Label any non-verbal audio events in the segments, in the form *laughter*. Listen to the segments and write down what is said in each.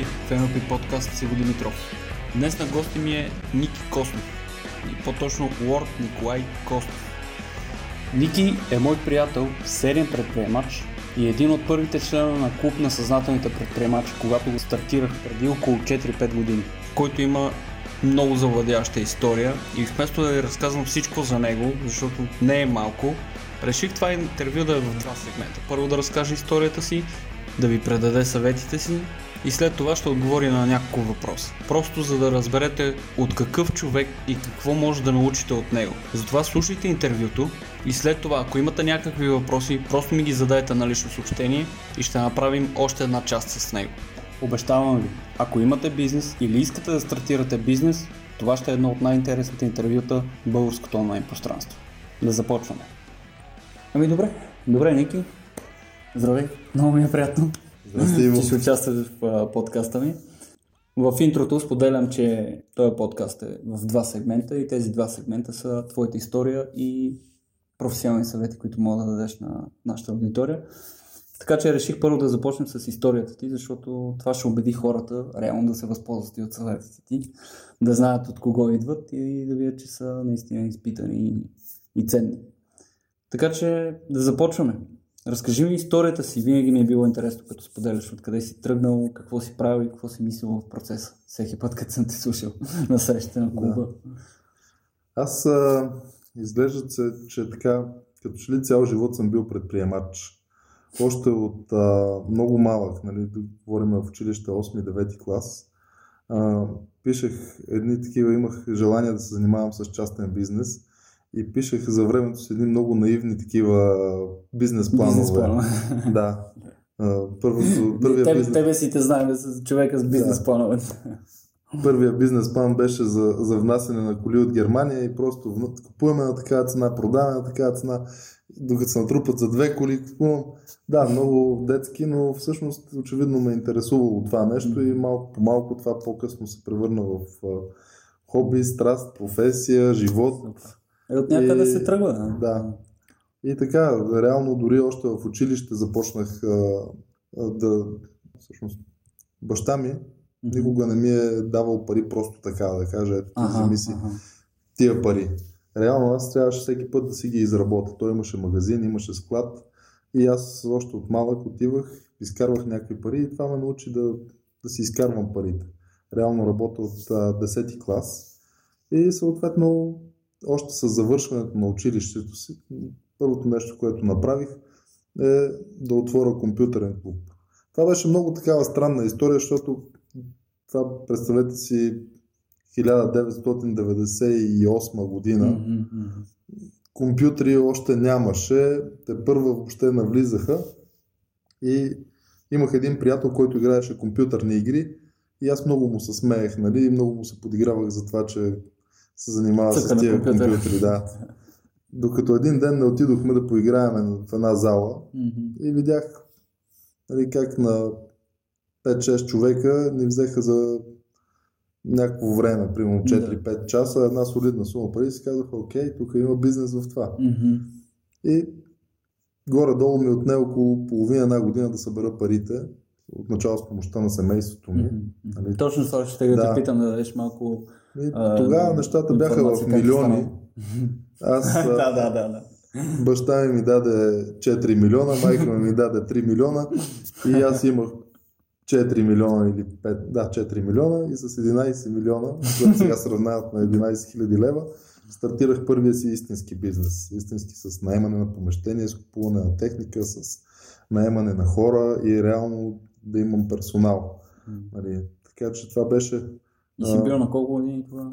дошли в NLP подкаст с Иво Димитров. Днес на гости ми е Ники Костов. И по-точно Лорд Николай Костов. Ники е мой приятел, сериен предприемач и един от първите членове на клуб на съзнателните предприемачи, когато го стартирах преди около 4-5 години, който има много завладяща история и вместо да ви разказвам всичко за него, защото не е малко, реших това интервю да е в два сегмента. Първо да разкаже историята си, да ви предаде съветите си и след това ще отговори на няколко въпроса. Просто за да разберете от какъв човек и какво може да научите от него. Затова слушайте интервюто и след това, ако имате някакви въпроси, просто ми ги задайте на лично съобщение и ще направим още една част с него. Обещавам ви, ако имате бизнес или искате да стартирате бизнес, това ще е едно от най-интересните интервюта в българското онлайн пространство. Да започваме. Ами добре, добре, Ники. Здравей, много ми е приятно. Здрасти. Че ще участваш в а, подкаста ми. В интрото споделям, че този подкаст е в два сегмента и тези два сегмента са твоята история и професионални съвети, които мога да дадеш на нашата аудитория. Така че реших първо да започнем с историята ти, защото това ще убеди хората реално да се възползват и от съветите ти, да знаят от кого идват и да видят, че са наистина изпитани и, и ценни. Така че да започваме. Разкажи ми историята си. Винаги ми е било интересно, като споделяш откъде си тръгнал, какво си правил и какво си мислил в процеса. Всеки път, като съм те слушал *laughs* на срещите на клуба. Аз а, изглежда се, че така, като че ли цял живот съм бил предприемач. Още от а, много малък, нали, да говорим в училище 8-9 клас, а, пишех едни такива, имах желание да се занимавам с частен бизнес и пишех за времето си едни много наивни такива бизнес планове. Бизнес планове. *laughs* Да. Първото, първия Тебе, бизнес... тебе си те знаем с човека с бизнес Да. планове. Първия бизнес план беше за, за внасяне на коли от Германия и просто вна- купуваме на такава цена, продаваме на такава цена, докато се натрупат за две коли, купувам. Да, много детски, но всъщност очевидно ме е интересувало това нещо и малко по малко това по-късно се превърна в хоби, страст, професия, живот. Е, от някъде И- се тръгва. Да. Да. И така, реално дори още в училище започнах а, а, да... Всъщност, баща ми Мгм. никога не ми е давал пари просто така, да кажа, ето ти вземи си аха. тия пари. Реално аз трябваше всеки път да си ги изработя. Той имаше магазин, имаше склад и аз още от малък отивах, изкарвах някакви пари и това ме научи да, да си изкарвам парите. Реално работя от а, 10-ти клас и съответно още с завършването на училището си, първото нещо, което направих е да отворя компютърен клуб. Това беше много такава странна история, защото това представете си 1998 година. Компютри още нямаше, те първа въобще навлизаха и имах един приятел, който играеше компютърни игри и аз много му се смеех, нали, и много му се подигравах за това, че се занимава Цъка с тия компютър. компютри. Да. Докато един ден не отидохме да поиграем в една зала Мгм. и видях нали, как на 5-6 човека ни взеха за някакво време, примерно 4-5 часа, една солидна сума пари и си казаха, окей, тук има бизнес в това. Мгм. И горе-долу ми отне около половина една година да събера парите, отначало с помощта на семейството ми. Мгм. Нали? Точно това ще да. Да. те питам да дадеш малко тогава нещата бяха в е милиони. Аз, *laughs* да, да, да, да. Баща ми ми даде 4 милиона, майка ми ми даде 3 милиона и аз имах 4 милиона или 5, да, 4 милиона и с 11 милиона, което сега сравняват на 11 хиляди лева, стартирах първия си истински бизнес. Истински с наемане на помещение, с купуване на техника, с наемане на хора и реално да имам персонал. Нали. Така че това беше И си бил на колко години това?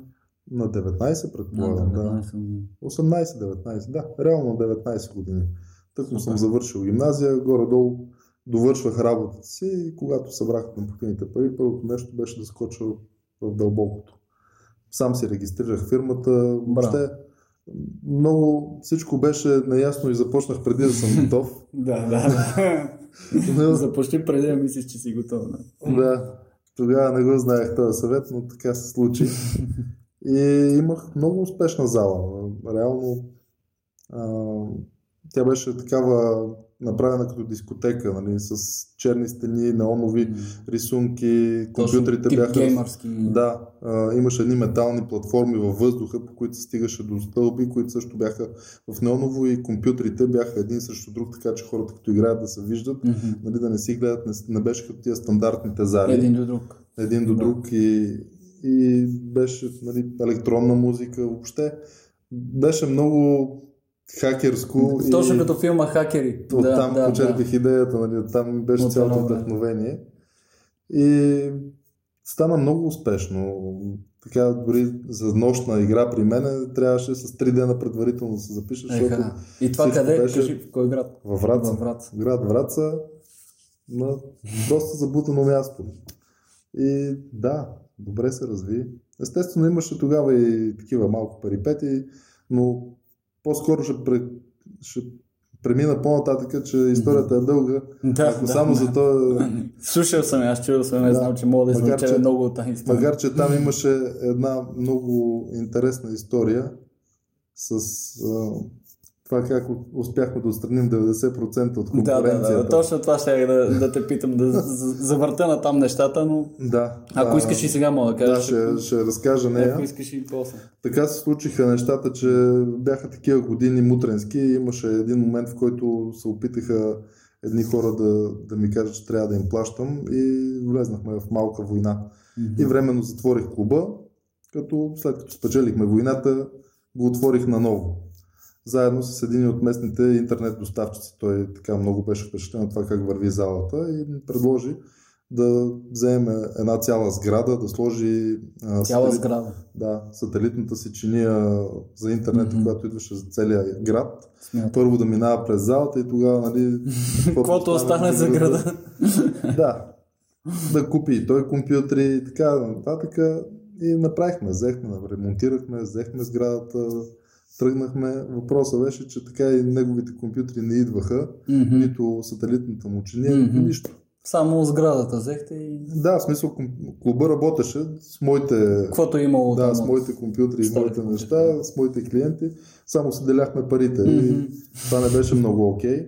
на 19, предполагам. Да. 19 години. 18-19, да, реално на 19 години. Тъкмо съм завършил гимназия, горе-долу довършвах работата си и когато събрах необходимите пари, първото нещо беше да скоча в дълбокото. Сам си регистрирах фирмата, въобще много всичко беше наясно и започнах преди да съм готов. *laughs* Да, да, да. Започни преди да мислиш, че си готов. Да. да, тогава не го знаех този съвет, но така се случи. *laughs* И имах много успешна зала. Реално а, тя беше такава направена като дискотека, нали, с черни стени, неонови рисунки, компютрите бяха... геймърски. Да, а, имаше едни метални платформи във въздуха, по които се стигаше до стълби, които също бяха в неоново и компютрите бяха един срещу друг, така че хората като играят да се виждат, Мгм. нали, да не си гледат, не, не беше като тия стандартните зали Един до друг. един до друг и, и беше нали, електронна музика въобще. Беше много хакерско Точно и като филма Хакери. оттам да, да, почерпих идеята, нали, ми беше От цялото вдъхновение. И стана много успешно. Така, дори за нощна игра при мен трябваше с три дена предварително да се защото Еха. И това къде? беше- Кажи, в кой град? във Враца, Във Враца. град Враца, на доста забутано място. И да, добре се разви. Естествено имаше тогава и такива малко перипети, но по-скоро ще, пре, ще премина по-нататък, че историята е дълга. Да, Ако да, само да. за това Слушал съм, аз чул съм, Да. знам, че мога да че- много от тази история. Макар, че там имаше една много интересна история с а, това как успяхме да отстраним 90% от Да, конкуренцията. да, да, точно това ще да, да те питам, да *laughs* завърта на там нещата, но Да, ако а, искаш и сега мога да Да, кажеш. ще, ще разкажа нея. Ако искаш и после. Така се случиха нещата, че бяха такива години мутренски и имаше един момент, в който се опитаха едни хора да, да ми кажат, че трябва да им плащам и влезнахме в малка война. И временно затворих клуба, като след като спечелихме войната, го отворих наново. Заедно с един от местните интернет доставчици. Той така много беше впечатлен от това как върви залата и предложи да вземе една цяла сграда, да сложи а, Цяла сателит- сграда. да, сателитната си чиния за интернет, Мгм. която идваше за целия град. Смятам. Първо да минава през залата и тогава, нали... *laughs* Каквото остане за града. *laughs* Да. Да купи той компютри и така нататък. И направихме, взехме, ремонтирахме, взехме сградата, тръгнахме. Въпросът беше, че така и неговите компютри не идваха, Мгм. нито сателитната му чиния, Мгм. нищо. Само сградата взехте и Да, в смисъл клуба работеше с моите каквото е имало Да, с моите компютри и моите компютри. неща, с моите клиенти, само си деляхме парите Мгм. и това не беше много окей.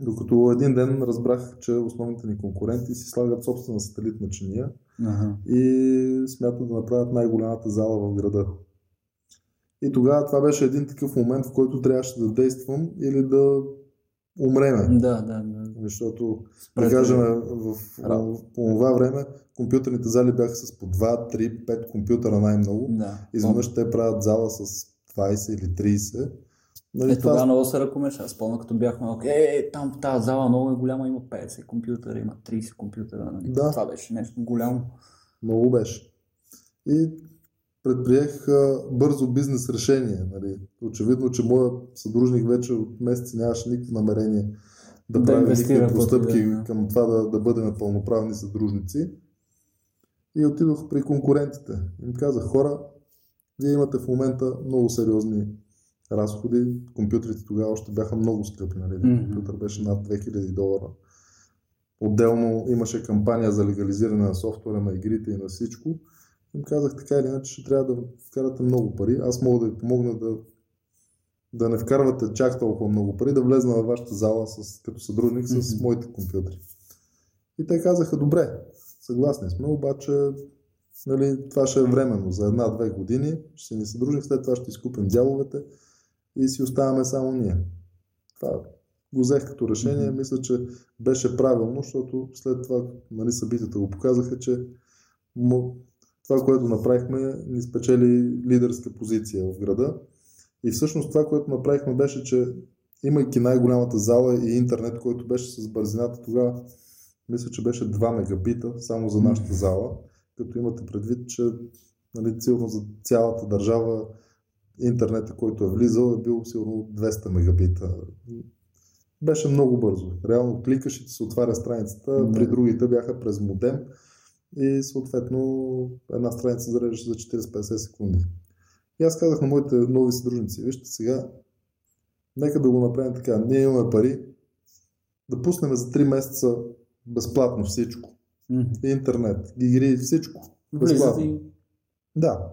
Докато един ден разбрах, че основните ни конкуренти си слагат собствена сателитна чиния Ага. и смятат да направят най-голямата зала в града. И тогава това беше един такъв момент, в който трябваше да действам или да умреме. Да, да, да. Защото, да Спрете. кажем, в, в, по това време компютърните зали бяха с по 2, 3, 5 компютъра най-много. Да. Изведнъж те правят зала с 20 или 30. Нали, Е, това- тогава много се ръкомеша. Аз помня, като бяхме, малко, е, е, там в тази зала много е голяма, има 50 компютъра, има 30 компютъра. Нали? Да. Това беше нещо голямо. Много беше. И предприех бързо бизнес решение. Нали. Очевидно, че моят съдружник вече от месеци нямаше никакво намерение да, Да прави никакви простъпки пък, да. към това да, да бъдем пълноправни съдружници. И отидох при конкурентите. Им казах, хора, вие имате в момента много сериозни разходи. Компютрите тогава още бяха много скъпи. Нали? Мгм. Компютър беше над 2000 долара. Отделно имаше кампания за легализиране на софтуера, на игрите и на всичко. Им казах така или иначе, ще трябва да вкарате много пари. Аз мога да ви помогна да, да не вкарвате чак толкова много пари, да влезна във вашата зала с, като съдружник с Мгм. моите компютри. И те казаха, добре, съгласни сме, обаче нали, това ще е временно, за една-две години ще си ни съдружник, след това ще изкупим дяловете и си оставаме само ние. Това го взех като решение, Мгм. мисля, че беше правилно, защото след това нали, събитията го показаха, че това, което направихме, ни спечели лидерска позиция в града. И всъщност това, което направихме, беше, че имайки най-голямата зала и интернет, който беше с бързината тогава, мисля, че беше 2 мегабита само за нашата зала, като имате предвид, че нали, сигурно за цялата държава интернета, който е влизал, е бил сигурно 200 мегабита. Беше много бързо. Реално кликаш и ти се отваря страницата, Да. при другите бяха през модем и съответно една страница зареждаше за 40-50 секунди. И аз казах на моите нови съдружници, вижте сега, нека да го направим така. Ние имаме пари, да пуснем за 3 месеца безплатно всичко. Мгм. Интернет, игри, всичко. Безплатно. и... Да.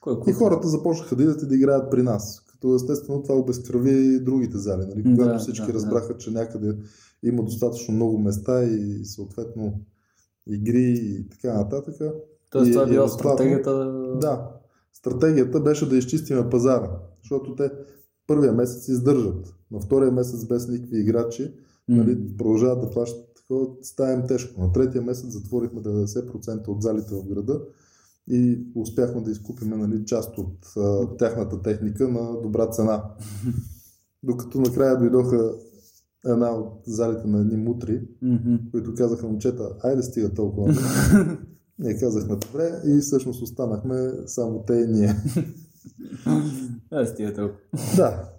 Кой, И кой? хората започнаха да идат и да играят при нас. като естествено това обезкръви другите зали. Нали? Когато Да, всички да, да. разбраха, че някъде има достатъчно много места и съответно игри и така нататък. Тоест, И- това е била стратегията. Да, стратегията беше да изчистиме пазара, защото те първия месец издържат. На втория месец без никакви играчи М. нали, продължават да плащат такова, става им тежко. На третия месец затворихме 90% от залите в града и успяхме да изкупим нали, част от а, тяхната техника на добра цена. *laughs* Докато накрая дойдоха една от залите на едни мутри, Мгм. които казаха момчета, айде стига толкова. *laughs* Ние казахме добре и всъщност останахме само те и ние. *laughs* Е, стига толкова. Да,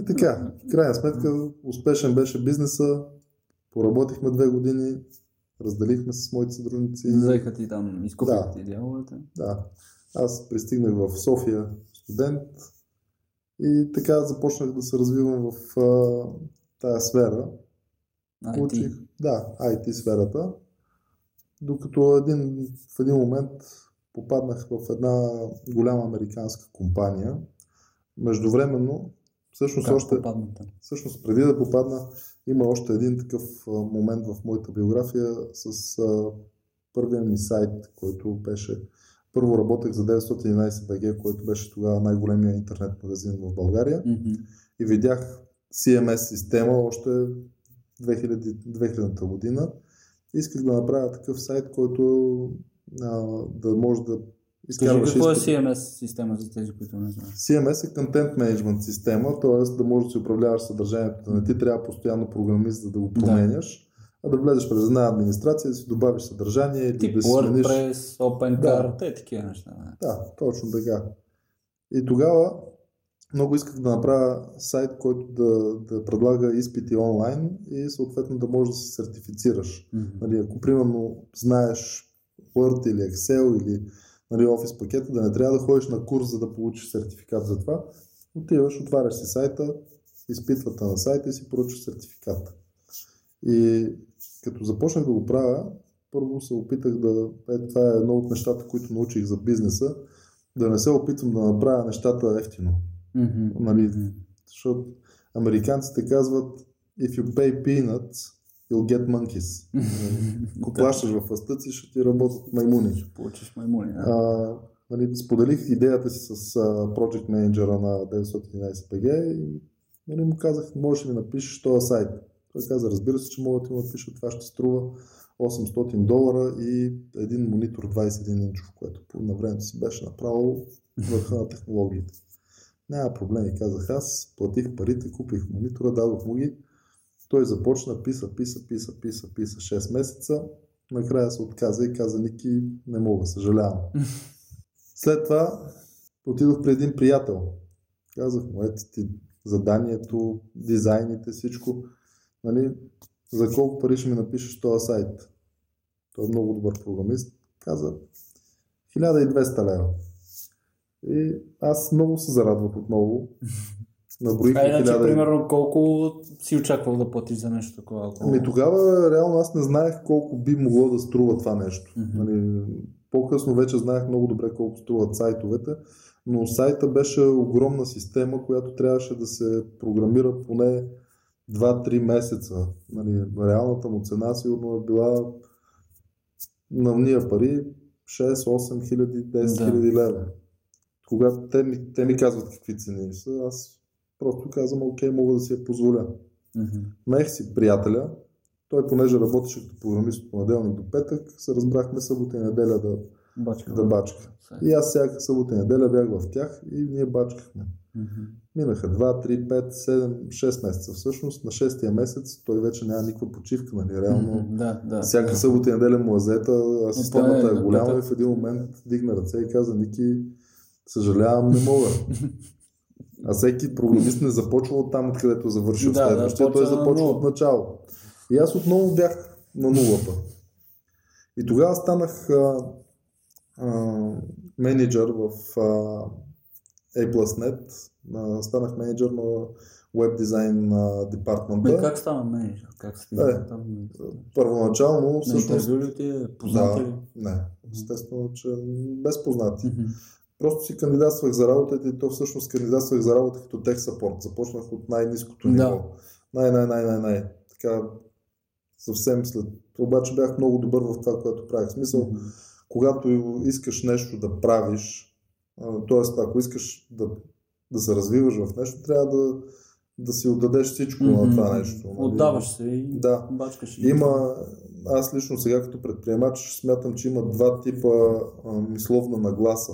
и така. В крайна сметка успешен беше бизнеса, поработихме две години, разделихме се с моите сътрудници. Взеха ти там, изкупиха Да. дяловете. Да. Аз пристигнах в София студент и така започнах да се развивам в тая сфера. Ти. Учих, да, IT сферата. Докато един, в един момент попаднах в една голяма американска компания. Междувременно, всъщност, Как още, попадна там? всъщност преди да попадна, има още един такъв момент в моята биография с а, първия ми сайт, който беше първо работех за 911 BG, който беше тогава най-големия интернет магазин в България Мгм. и видях CMS система още 2000, 2000 година. Исках да направя такъв сайт, който а, да може да Кажи, изкарваш какво е. CMS система за тези, които не знаят? CMS е Content Management система, т.е. да можеш да си управляваш съдържанието. Да не ти трябва постоянно програмист, за да го променяш, а да влезеш през една администрация, да си добавиш съдържание или Тип да си смениш. WordPress, OpenCart, Да. те такива неща. да. Да, точно така. И тогава много исках да направя сайт, който да, да предлага изпити онлайн и съответно да можеш да се сертифицираш. Мгм. Нали, ако примерно знаеш Word или Excel или нали, Office пакета, да не трябва да ходиш на курс, за да получиш сертификат за това. Отиваш, отваряш си сайта, изпитвате на сайта и си поръчаш сертификат. И като започнах да го правя, първо се опитах да... Е, това е едно от нещата, които научих за бизнеса, да не се опитвам да направя нещата ефтино. Мгм. Нали, защото американците казват if you pay peanuts, you'll get monkeys. *laughs* Ако плащаш в фастъци, ще ти работят маймуни. Ще получиш маймуни. Да. А, нали, споделих идеята си с а, project менеджера на 911PG и нали, му казах, можеш ли да напишеш този сайт. Той каза, разбира се, че мога да ти напиша, това ще струва 800 долара и един монитор 21 инчов, което по на времето си беше направо върха на технологиите. Няма проблеми, казах аз, платих парите, купих монитора, дадох му ги. Той започна, писа, писа, писа, писа, писа 6 месеца. Накрая се отказа и каза, Ники, не мога, съжалявам. *laughs* След това отидох при един приятел. Казах му, ето ти заданието, дизайните, всичко. Нали, за колко пари ще ми напишеш този сайт? Той е много добър програмист. Каза 1200 лева. И аз много се зарадвах отново. Наброих А иначе, 1000 примерно, колко си очаквал да платиш за нещо такова? Ако... Ами тогава реално аз не знаех колко би могло да струва това нещо. Мгм. Нали, по-късно вече знаех много добре колко струват сайтовете, но сайта беше огромна система, която трябваше да се програмира поне 2-3 месеца. Нали, реалната му цена сигурно е била на ние пари 6-8 хиляди, 10 Да. хиляди лева. Когато те ми, те ми казват какви цени са, аз просто казвам, окей, мога да си я позволя. Мгм. Наех си приятеля. Той, понеже работеше като програмист от понеделник до петък, се разбрахме събота и неделя да, Бачка. да бачка. И аз всяка събота и неделя бях в тях и ние бачкахме. Мгм. Минаха 2, 3, 5, 7, 6 месеца. Всъщност на 6-я месец той вече няма никаква почивка, нали? Реално. Мгм. Да, да. Всяка да. събота и неделя му е заета, а системата поне е голяма и в един момент дигна ръце и каза, Ники, съжалявам, не мога. *laughs* А всеки програмист не започва от там, откъдето завършил Да, да, следващия, той почва на започва от начало. И аз отново бях на нулата. И тогава станах а, а, менеджер в а, A+.net, а, станах менеджер на веб дизайн Бе, департмента. как стана менеджер? Как се Е, стигна там? Първоначално На всъщност интервю ли ти е? Познати да, ли? не. Естествено, че без познати. Мгм. Просто си кандидатствах за работа и то всъщност кандидатствах за работа като тех сапорт. Започнах от най-низкото ниво. Да. Най-най-най-най-най. Така съвсем след. Обаче бях много добър в това, което правих. В Смисъл, когато искаш нещо да правиш, т.е. ако искаш да, да се развиваш в нещо, трябва да, да си отдадеш всичко на това нещо. нали? Отдаваш се и Да. бачкаш. Има, аз лично сега като предприемач смятам, че има два типа а, мисловна нагласа.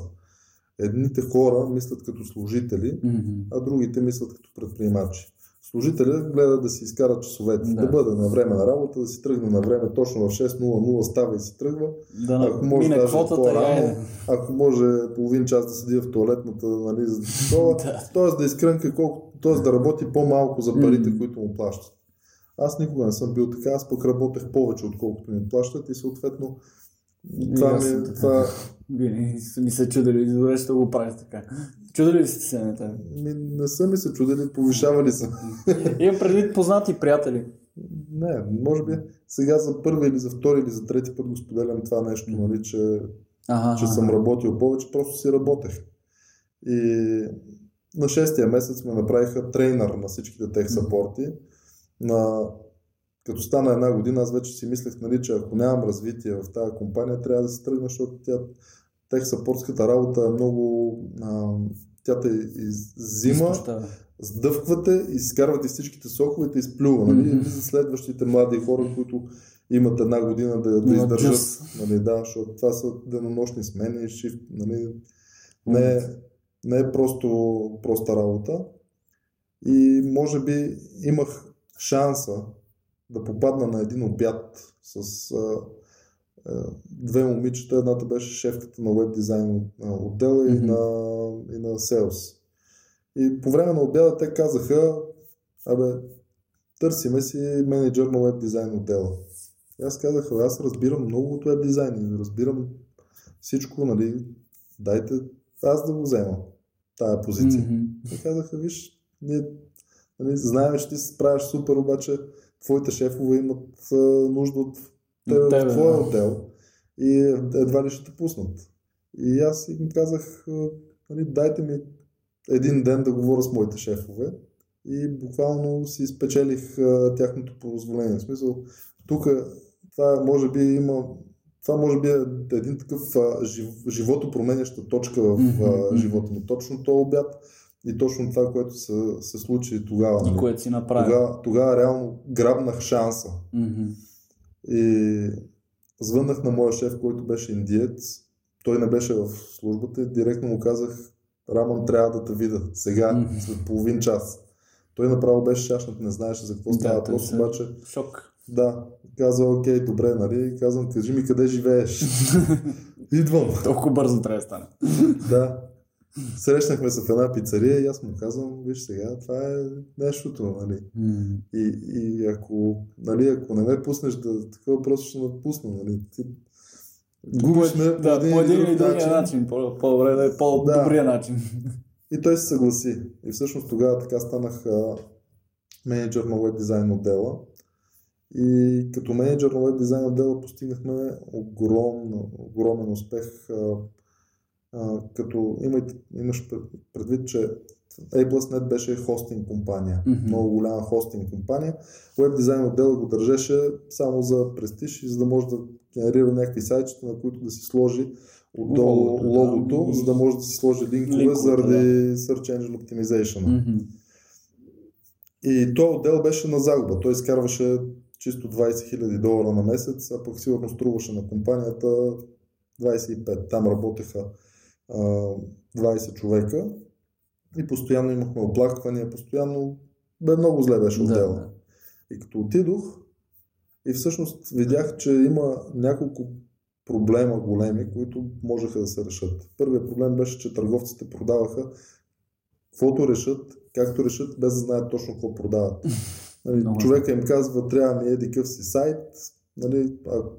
Едните хора мислят като служители, Мгм. а другите мислят като предприемачи. Служителя гледа да си изкара часовете, да. Да. бъде на време на работа, да си тръгне на време точно в 6.00 става и си тръгва. Да, Ако може мине даже по-рано, е. Ако може половин час да седи в туалетната, нали, за това, Да. *laughs* т.е. да изкрънка колко, т.е. да работи по-малко за парите, Мгм. които му плащат. Аз никога не съм бил така, аз пък работех повече, отколкото ми плащат и съответно това, ми, така. това Винаги ми се чудили, добре ще го правиш така. Чудили ли сте се на тебе? ми, не са ми се чудили, повишавали са. *laughs* Имам предвид познати приятели. Не, може би сега за първи или за втори или за трети път го споделям това нещо, нали, че Ага, че съм работил повече, просто си работех. И на шестия месец ме направиха трейнер на всичките тех сапорти. На... Като стана една година, аз вече си мислех, нали, че ако нямам развитие в тази компания, трябва да се тръгна, защото тя тех сапортската работа е много... А, тя те иззима, сдъвквате, изкарвате всичките сокове и изплюва. Нали? И за следващите млади хора, които имат една година да, да издържат. Нали, да, защото това са денонощни смени, шифт, нали, не, е- не е просто проста работа. И може би имах шанса да попадна на един обяд с а, две момичета. Едната беше шефката на веб дизайн а, отдела и, Мгм. на, и на Sales. И по време на обяда те казаха, абе, търсиме си менеджер на веб дизайн отдела. И аз казах, «Абе, аз разбирам много от веб дизайн и разбирам всичко, нали, дайте аз да го взема, тая позиция. Мгм. И казаха, виж, ние нали, знаем, че ти се справяш супер, обаче твоите шефове имат а, нужда от тебе, в твоя отдел и едва ли ще те пуснат. И аз им казах, нали, дайте ми един ден да говоря с моите шефове и буквално си спечелих а, тяхното позволение. В смисъл, тук това може би има това може би е един такъв а, жив, животопроменяща точка в Мгм, а, живота ми. Точно този обяд и точно това, което се, се случи тогава. И нали. което си направил. Тогава, тогава реално грабнах шанса. Мгм. И звъннах на моя шеф, който беше индиец. Той не беше в службата и директно му казах, Раман, трябва да те видя сега, Мгм. след половин час. Той направо беше шашнат, не знаеше за какво Да, става въпрос, обаче Шок. да, каза, окей, добре, нали? Казвам, кажи ми къде живееш. *laughs* Идвам. Толкова бързо трябва да стане. Да. Срещнахме се в една пицария и аз му казвам, виж сега, това е нещото, нали? Мгм. И, и ако, нали, ако не ме пуснеш да такова, просто ще ме пусна, нали? Ти губиш ме Да, по един или другия начин. По- По-добре да е по-добрия начин. И той се съгласи. И всъщност тогава така станах а, менеджер на веб дизайн отдела. И като менеджер на веб дизайн отдела постигнахме огромен, огромен успех. А, а, като имайте, имаш пред- предвид, че A+Net беше хостинг компания. Мгм. Много голяма хостинг компания. Веб дизайн отдела го държеше само за престиж и за да може да генерира някакви сайтчета, на които да си сложи отдолу Логото, логото, да. за да може да си сложи линкове, Линковете, заради Search Engine Optimization. Мгм. И този отдел беше на загуба. Той изкарваше чисто 20 000 долара на месец, а пък сигурно струваше на компанията 25. Там работеха 20 човека и постоянно имахме оплаквания, постоянно бе много зле беше отдела. да. И като отидох и всъщност видях, че има няколко проблема големи, които можеха да се решат. Първият проблем беше, че търговците продаваха каквото решат, както решат, без да знаят точно какво продават. *laughs* Нали, човека им казва, трябва ми еди къв си сайт, нали, ако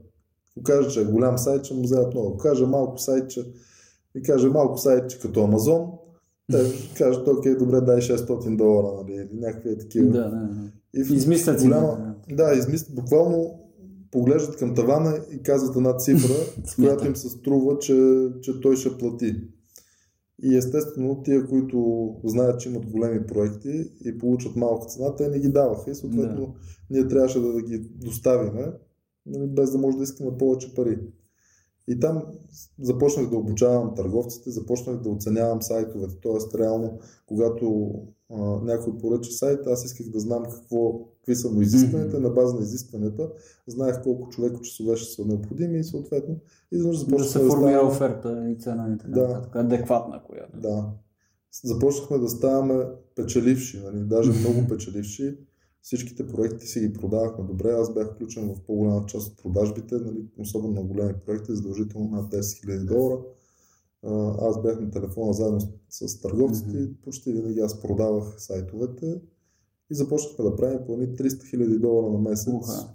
каже, че е голям сайт, ще му вземат много. Ако каже малко сайт, че и каже малко сайт, като Амазон, те *laughs* кажат, окей, добре, дай 600 долара, нали, или някакви такива. Да, да, да. И в Измислят голяма, да, измислят, буквално поглеждат към тавана и казват една цифра, *laughs* с която им се струва, че, че той ще плати. И естествено, тия, които знаят, че имат големи проекти и получат малка цена, те не ги даваха и съответно да. ние трябваше да, да ги доставиме, нали, без да може да искаме повече пари. И там започнах да обучавам търговците, започнах да оценявам сайтовете. Тоест, реално, когато а, някой поръча сайт, аз исках да знам какво, какви са му изискванията. Mm-hmm. На база на изискванията знаех колко човеко часове ще са необходими и съответно изведнъж започнах да се формира да оферта и цена и така, да. така адекватна която. Да. Започнахме да ставаме печеливши, нали? даже много *laughs* печеливши всичките проекти си ги продавахме добре. Аз бях включен в по-голяма част от продажбите, нали, особено на големи проекти, задължително над 10 000 долара. Аз бях на телефона заедно с, с търговците mm-hmm. и почти винаги аз продавах сайтовете и започнахме да правим по едни 300 000 долара на месец. Уха.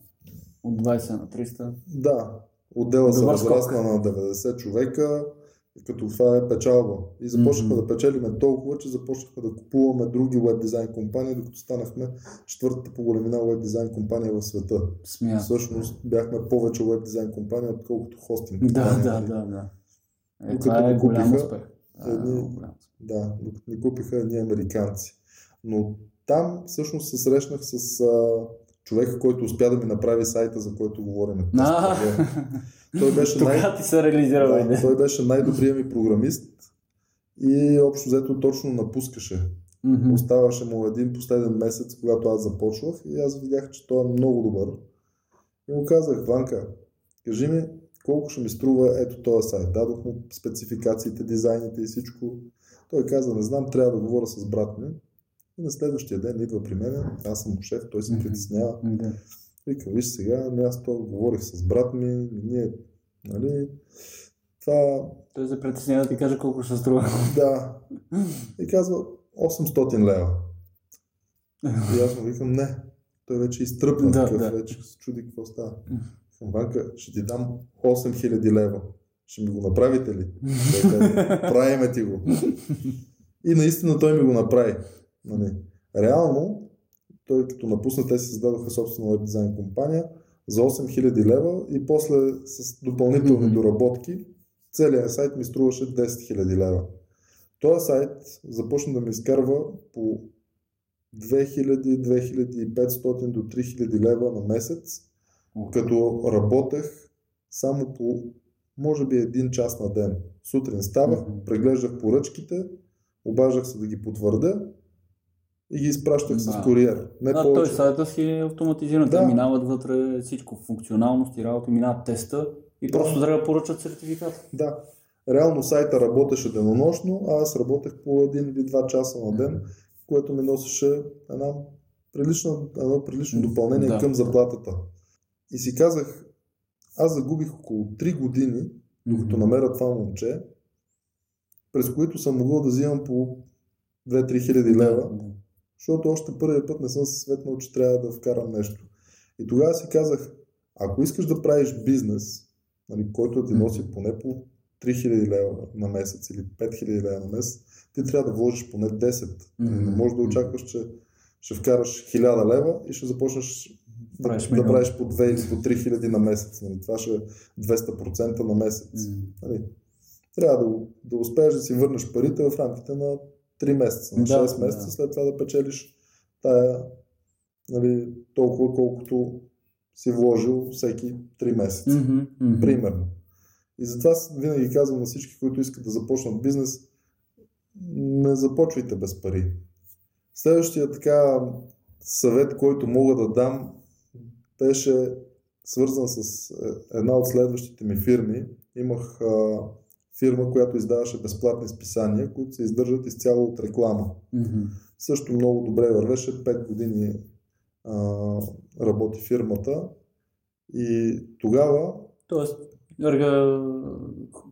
От 20 на 300? Да. Отдела се разрасна на 90 човека като това е печалба. И започнахме mm-hmm. да печелиме толкова, че започнахме да купуваме други веб дизайн компании, докато станахме четвъртата по големина веб дизайн компания в света. Смят. Всъщност бяхме повече веб дизайн компания, отколкото хостинг. Да, да, да. да. Е, това е голям успех. Едни, да, докато ни купиха едни американци. Но там всъщност се срещнах с а, човека, който успя да ми направи сайта, за който говорим. *laughs* Той беше най... ти се реализирал да, Той беше най-добрият ми програмист и общо взето точно напускаше. Mm-hmm. Оставаше му един последен месец, когато аз започвах и аз видях, че той е много добър. И му казах, Ванка, кажи ми колко ще ми струва ето този сайт. Дадох му спецификациите, дизайните и всичко. Той каза, не знам, трябва да говоря с брат ми. И на следващия ден идва при мен, аз съм шеф, той се притеснява. Mm-hmm. Викам, виж сега, ами аз то говорих с брат ми, ние, нали, това... Той се притеснява да ти каже колко ще струва. Да. И казва 800 лева. И аз му викам, не. Той вече изтръпна да, такъв, да. вече се чуди какво става. Ванка, ще ти дам 8000 лева. Ще ми го направите ли? Правиме ти го. И наистина той ми го направи. Нали. Реално, той като напусна, те си създадоха собствена веб дизайн компания за 8000 лева и после с допълнителни mm-hmm. доработки целият сайт ми струваше 10 000 лева. Този сайт започна да ми изкарва по 2000-2500 до 3000 лева на месец, mm-hmm. като работех само по може би един час на ден. Сутрин ставах, mm-hmm. преглеждах поръчките, обаждах се да ги потвърда и ги изпращах да. с куриер. Не да, той сайта си е автоматизиран. Да. Те минават вътре всичко, функционалност и работа, минават теста и да. просто трябва да поръчат сертификат. Да. Реално сайта работеше денонощно, а аз работех по един или два часа на ден, което ми носеше една прилично, едно прилично допълнение да. към заплатата. И си казах, аз загубих около 3 години, докато намеря това момче, през които съм могъл да взимам по 2-3 хиляди лева. Да защото още първият път не съм се светнал, че трябва да вкарам нещо. И тогава си казах, ако искаш да правиш бизнес, нали, който ти носи поне по 3000 лева на месец или 5000 лева на месец, ти трябва да вложиш поне 10. Mm-hmm. Не можеш да очакваш, че ще вкараш 1000 лева и ще започнеш правиш да, да правиш по 2 или по 3000 на месец. Нали. Това ще е 200% на месец. Нали. Трябва да, да успееш да си върнеш парите в рамките на 3 месеца, на 6 да, месеца, да. след това да печелиш тая, нали, толкова колкото си вложил всеки 3 месеца. Mm-hmm, mm-hmm. Примерно. И затова винаги казвам на всички, които искат да започнат бизнес, не започвайте без пари. Следващия така съвет, който мога да дам, беше свързан с е, една от следващите ми фирми. Имах а, фирма, която издаваше безплатни списания, които се издържат изцяло от реклама. Mm-hmm. Също много добре вървеше, 5 години а, работи фирмата и тогава... Тоест,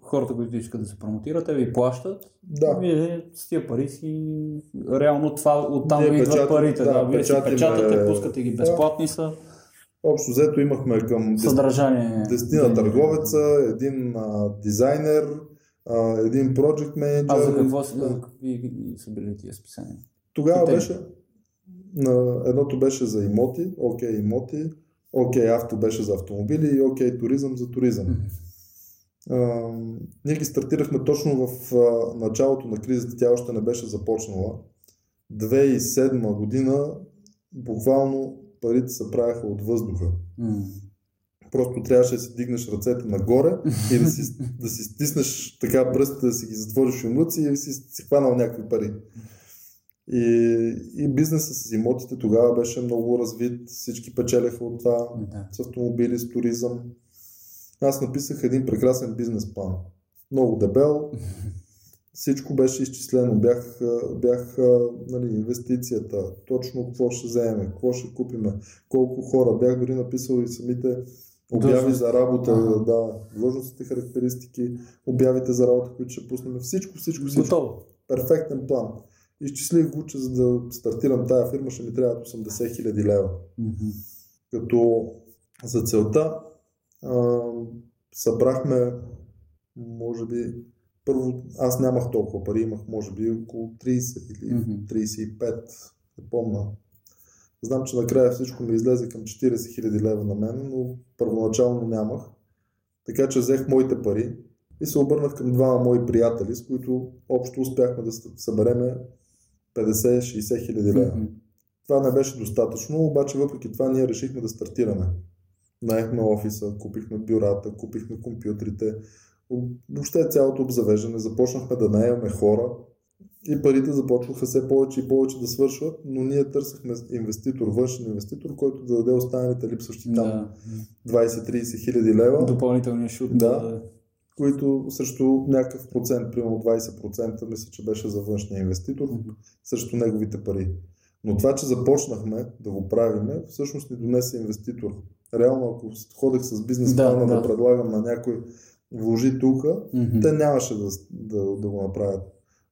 хората, които искат да се промотират, те ви плащат. Да. Вие с тия пари си, реално това, оттам ви идват парите. Да, да, вие си печатате, пускате ги безплатни да. са. Общо взето имахме към Съдържание. десетина търговеца, един а, дизайнер, а, един project manager. А за какво са, какви са били тия списания? Тогава беше, на, едното беше за имоти, окей okay, имоти, окей okay, авто беше за автомобили и окей okay, туризъм за туризъм. Mm-hmm. А, ние ги стартирахме точно в а, началото на кризата, тя още не беше започнала. 2007 година буквално парите се правяха от въздуха. М. Просто трябваше да си дигнеш ръцете нагоре и да си, да си стиснеш така пръстите, да си ги затвориш в юмруци и си, си хванал някакви пари. И, и бизнесът с имотите тогава беше много развит, всички печелеха от това, Да. с автомобили, с туризъм. Аз написах един прекрасен бизнес план. Много дебел, всичко беше изчислено. Бях, бях нали, инвестицията, точно какво ще вземем, какво ще купиме, колко хора. Бях дори написал и самите обяви за работа, Ага. да, длъжностните характеристики, обявите за работа, които ще пуснем. Всичко, всичко, всичко. Готово. Перфектен план. Изчислих го, че за да стартирам тая фирма ще ми трябват 80 хиляди лева. Мгм. Като за целта а, събрахме, може би, първо аз нямах толкова пари, имах може би около 30 или Мгм. 35, не помня. Знам, че накрая всичко ми излезе към 40 хиляди лева на мен, но първоначално нямах. Така че взех моите пари и се обърнах към двама мои приятели, с които общо успяхме да събереме 50-60 хиляди лева. Мгм. Това не беше достатъчно, обаче въпреки това ние решихме да стартираме. Наехме офиса, купихме бюрата, купихме компютрите, об- въобще цялото обзавеждане, започнахме да наемаме хора и парите започнаха все повече и повече да свършват, но ние търсихме инвеститор, външен инвеститор, който да даде останалите липсващи там Да. 20-30 хиляди лева, Допълнителния шут. Да. които срещу някакъв процент, примерно 20%, мисля, че беше за външния инвеститор, срещу неговите пари. Но това, че започнахме да го правиме, всъщност ни донесе инвеститор. Реално, ако ходех с бизнес Да, плана да, да. предлагам на някой вложи тук, те нямаше да, да, да го направят.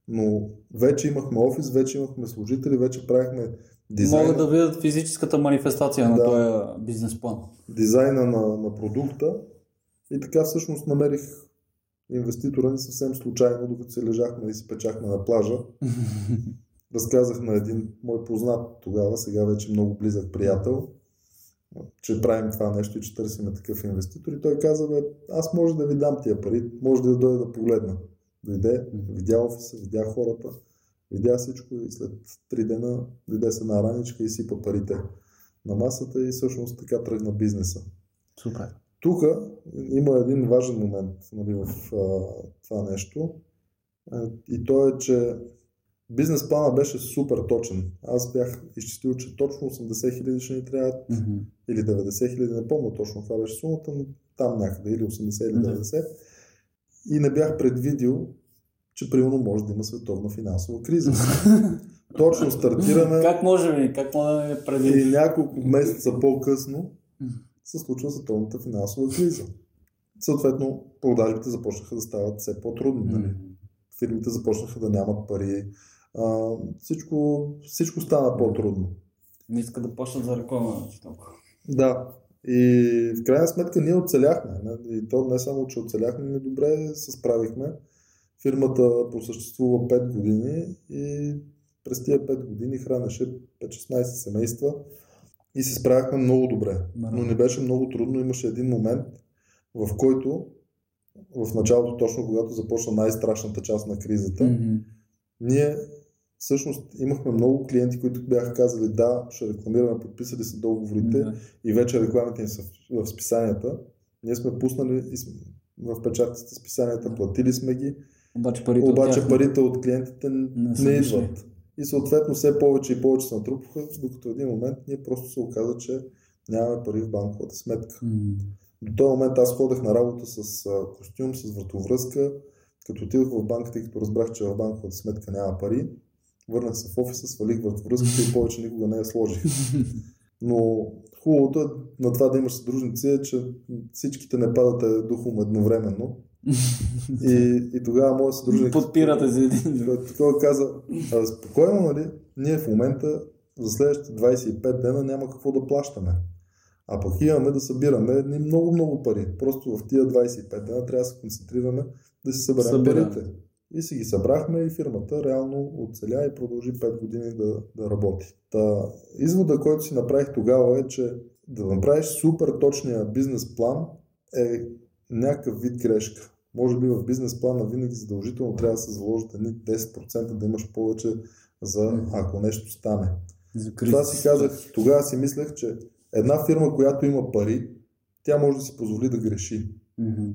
Но вече имахме офис, вече имахме служители, вече правихме дизайна, Могат да видят физическата манифестация на Да. този бизнес план. дизайна на, на продукта. И така всъщност намерих инвеститора ни съвсем случайно, докато се лежахме и се печахме на плажа. *laughs* разказах на един мой познат тогава, сега вече много близък приятел, че правим това нещо и че търсиме такъв инвеститор. И той каза, бе, аз може да ви дам тия пари, може да дойда да погледна. Дойде, видя офиса, видя хората, видя всичко и след три дена дойде с една раничка и сипа парите на масата и всъщност така тръгна бизнеса. Супер. Тук има един важен момент нали, в а, това нещо. А, и то е, че бизнес плана беше супер точен. Аз бях изчислил, че точно 80 хиляди ще ни трябват Мгм. или 90 хиляди, не помня точно каква беше сумата, но там някъде, или 80 или Да. 90. И не бях предвидил, че примерно може да има световна финансова криза. *laughs* Точно стартираме Как можем? Как може да е преди? и няколко месеца по-късно се случва световната финансова криза. Съответно, продажбите започнаха да стават все по-трудни. Нали? Фирмите започнаха да нямат пари. А, всичко, всичко стана по-трудно. Не иска да почнат за реклама. значи. Да. И в крайна сметка ние оцеляхме. не? И то не само, че оцеляхме, но добре се справихме. Фирмата просъществува 5 години и през тия 5 години хранеше 5-16 семейства и се справяхме много добре. Но не беше много трудно. Имаше един момент, в който в началото, точно когато започна най-страшната част на кризата, Мгм. ние всъщност имахме много клиенти, които бяха казали да, ще рекламираме, подписали са договорите Да. и вече рекламите им са в, в списанията. Ние сме пуснали и сме- в печатите списанията, платили сме ги, Обаче парите от обаче тях- парите от клиентите Не не, идват. И съответно все повече и повече се натрупаха, докато в един момент ние просто се оказа, че нямаме пари в банковата сметка. М. До този момент аз ходех на работа с костюм, с вратовръзка. Като отидох в банката и като разбрах, че в банковата сметка няма пари, върнах се в офиса, свалих вратовръзката и повече никога не я сложих. Но хубавото е на това да имаш съдружници е, че всичките не падате духом едновременно. И, и тогава моят съдружник... Подпирате се един. Той каза, а, спокойно, нали, ние в момента за следващите 25 дена няма какво да плащаме. А пък имаме да събираме едни много-много пари. Просто в тия 25 дена трябва да се концентрираме да си съберем Събираме. парите. И си ги събрахме и фирмата реално оцеля и продължи 5 години да, да работи. Та, извода, който си направих тогава е, че да направиш супер точния бизнес план е някакъв вид грешка. Може би в бизнес плана винаги задължително трябва да се заложат едни 10% да имаш повече за ако нещо стане. За Това си казах, тогава си мислех, че една фирма, която има пари, тя може да си позволи да греши. Мгм.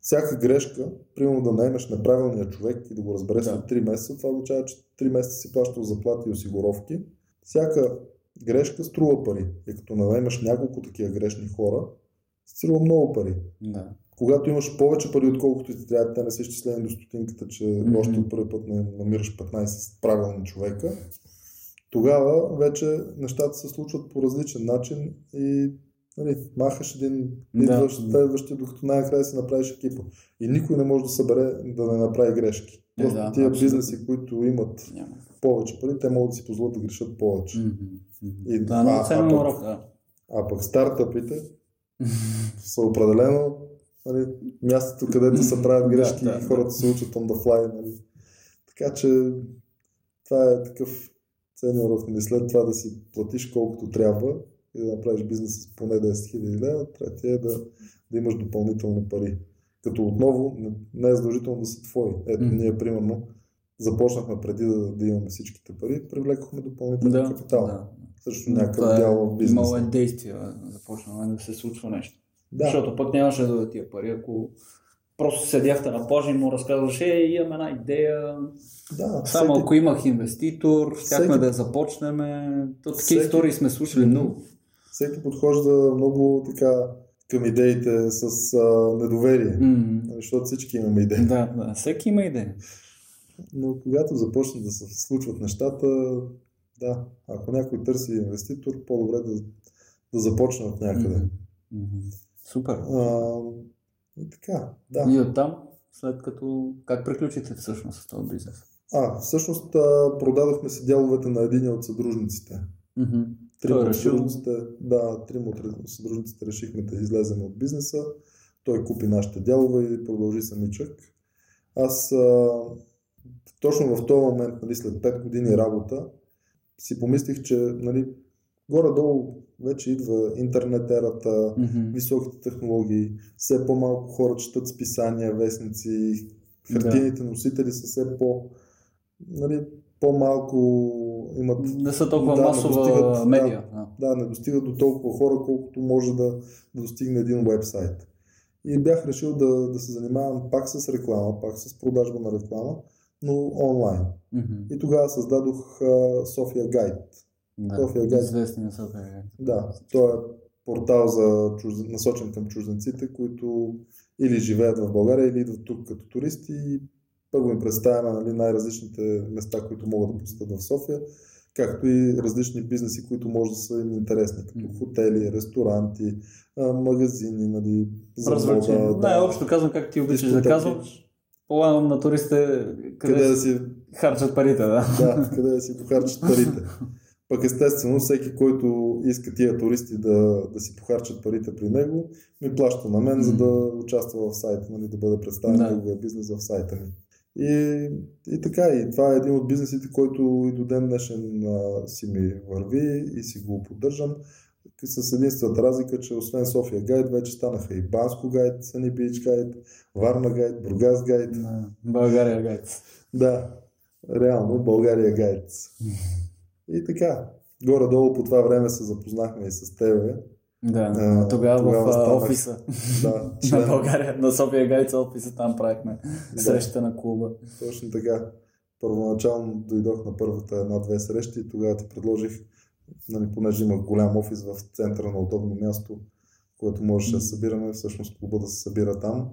Всяка грешка, примерно да наемеш неправилния човек и да го разбереш Да. след 3 месеца, това означава, че 3 месеца си плащал заплати и осигуровки. Всяка грешка струва пари. И като наемеш няколко такива грешни хора, струва много пари. Да. Когато имаш повече пари, отколкото ти трябва, те не са изчислени до стотинката, че Мгм. още от първи път не намираш 15 правилни човека, тогава вече нещата се случват по различен начин и нали, махаш един, Да. идваш следващия, докато най-накрая си направиш екипа. И никой не може да събере да не направи грешки. Е, Просто да, тия абсолютно. бизнеси, които имат Няма. повече пари, те могат да си позволят да грешат повече. И- Да, а- а пък- урок, да. А пък стартъпите *laughs* са определено нали, мястото, където се правят Да, грешки да, и хората се учат on the fly. Нали. Така че това е такъв ценен урок. Нали. След това да си платиш колкото трябва и да направиш бизнес с поне 10 000 лева, третия е да, да имаш допълнително пари. Като отново не, не е задължително да са твои. Ето Мгм. ние примерно започнахме преди да, да имаме всичките пари, привлекохме допълнителен Да, капитал. да. Също някакъв е- дял в бизнеса. Имало е действие, започнало е да се случва нещо. Да. Защото пък нямаше да дадат тия пари, ако просто седяхте на плажа и му разказваш, е, имам една идея, Да, само всеки- ако имах инвеститор, щяхме всеки- да започнем. То такива Всеки- истории сме слушали много. Всеки подхожда много така към идеите с а, недоверие. М, Защото всички имаме идеи. Да, да, всеки има идея. Но когато започнат да се случват нещата, да, ако някой търси инвеститор, по-добре да, да започне от някъде. Мгм. Супер. А, и така, да. И оттам, след като, как приключите всъщност с този бизнес? А, всъщност продадохме си дяловете на един от съдружниците. Мгм. Трима е от съдружниците, да, трима от съдружниците решихме да излезем от бизнеса. Той купи нашите дялове и продължи самичък. Аз а, точно в този момент, нали, след 5 години работа, си помислих, че нали, горе-долу вече идва интернет ерата, Мгм. високите технологии, все по-малко хора четат списания, вестници, хартийните носители са все по, нали, по-малко имат Не са толкова Да, масова достигат, медия. Да. да, не достига до толкова хора, колкото може да, да достигне един вебсайт. И бях решил да, да се занимавам пак с реклама, пак с продажба на реклама, но онлайн. Мгм. И тогава създадох София Гайд. Да. София Гайд. Известни са София Да, той е портал за чужд... насочен към чужденците, които или живеят в България, или идват тук като туристи. И първо им представяме нали, най-различните места, които могат да посетят в София, както и различни бизнеси, които може да са им интересни, като хотели, ресторанти, магазини, нали, за мода, Най-общо казвам, как ти обичаш да казваш. Полагам на туристите къде, къде да си харчат парите, да. да, къде да си похарчат парите. Пък естествено, всеки, който иска тия туристи да, да си похарчат парите при него, ми плаща на мен, за да участва в сайта, нали, да бъде представен Да. неговия бизнес в сайта ми. И, и така, и това е един от бизнесите, който и до ден днешен а, си ми върви и си го поддържам. С единствената разлика, че освен София гайд, вече станаха и Банско гайд, Sunny Beach гайд, Варна гайд, Бургас гайд. България гайц. Да, реално България гайдс. И така, горе-долу по това време се запознахме и с тебе. Да, А, тогава, тогава в станах офиса *laughs* Да, *laughs* на член. България, на София Гайца офиса, там правихме Да. среща на клуба. Точно така. Първоначално дойдох на първата една-две срещи и тогава ти предложих, нали, понеже има голям офис в центъра на удобно място, което можеше да събираме, всъщност клуба да се събира там.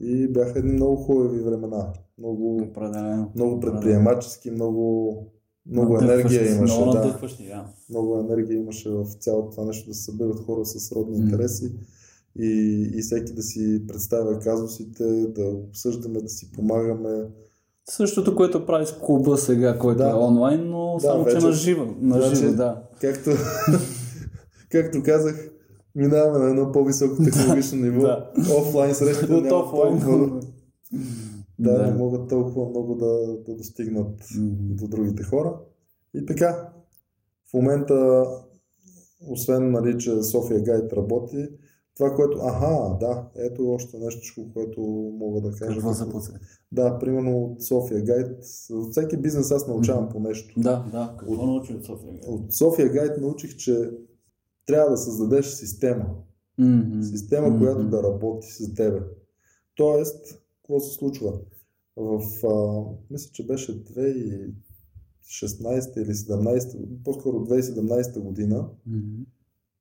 И бяха едни много хубави времена. Много, Определено. много предприемачески, много, много енергия имаше. Много да. много енергия имаше в цялото това нещо да се събират хора с родни М. интереси и, и всеки да си представя казусите, да обсъждаме, да си помагаме. Същото, което прави с клуба сега, който Да. е онлайн, но Да, само че вече- на живо. На вече- живо, да. Както, *laughs* както казах, минаваме на едно по-високо технологично *laughs* ниво. Да. Офлайн От няма офлайн. толкова, *laughs* да, не могат толкова много да, да достигнат Мгм. до другите хора. И така, в момента, освен нали, че София Гайд работи, Това, което... Аха, да, ето още нещо, което мога да кажа. Какво за подсъд? Да, примерно от София Гайд. От всеки бизнес аз научавам Мгм. по нещо. Да, да. Какво научи от София? Гайд? От София Гайд научих, че трябва да създадеш система. Мгм. Система, Мгм. която да работи с тебе. Тоест, какво се случва? В, а, мисля, че беше 2016 или 17, по-скоро 2017 година, Мгм.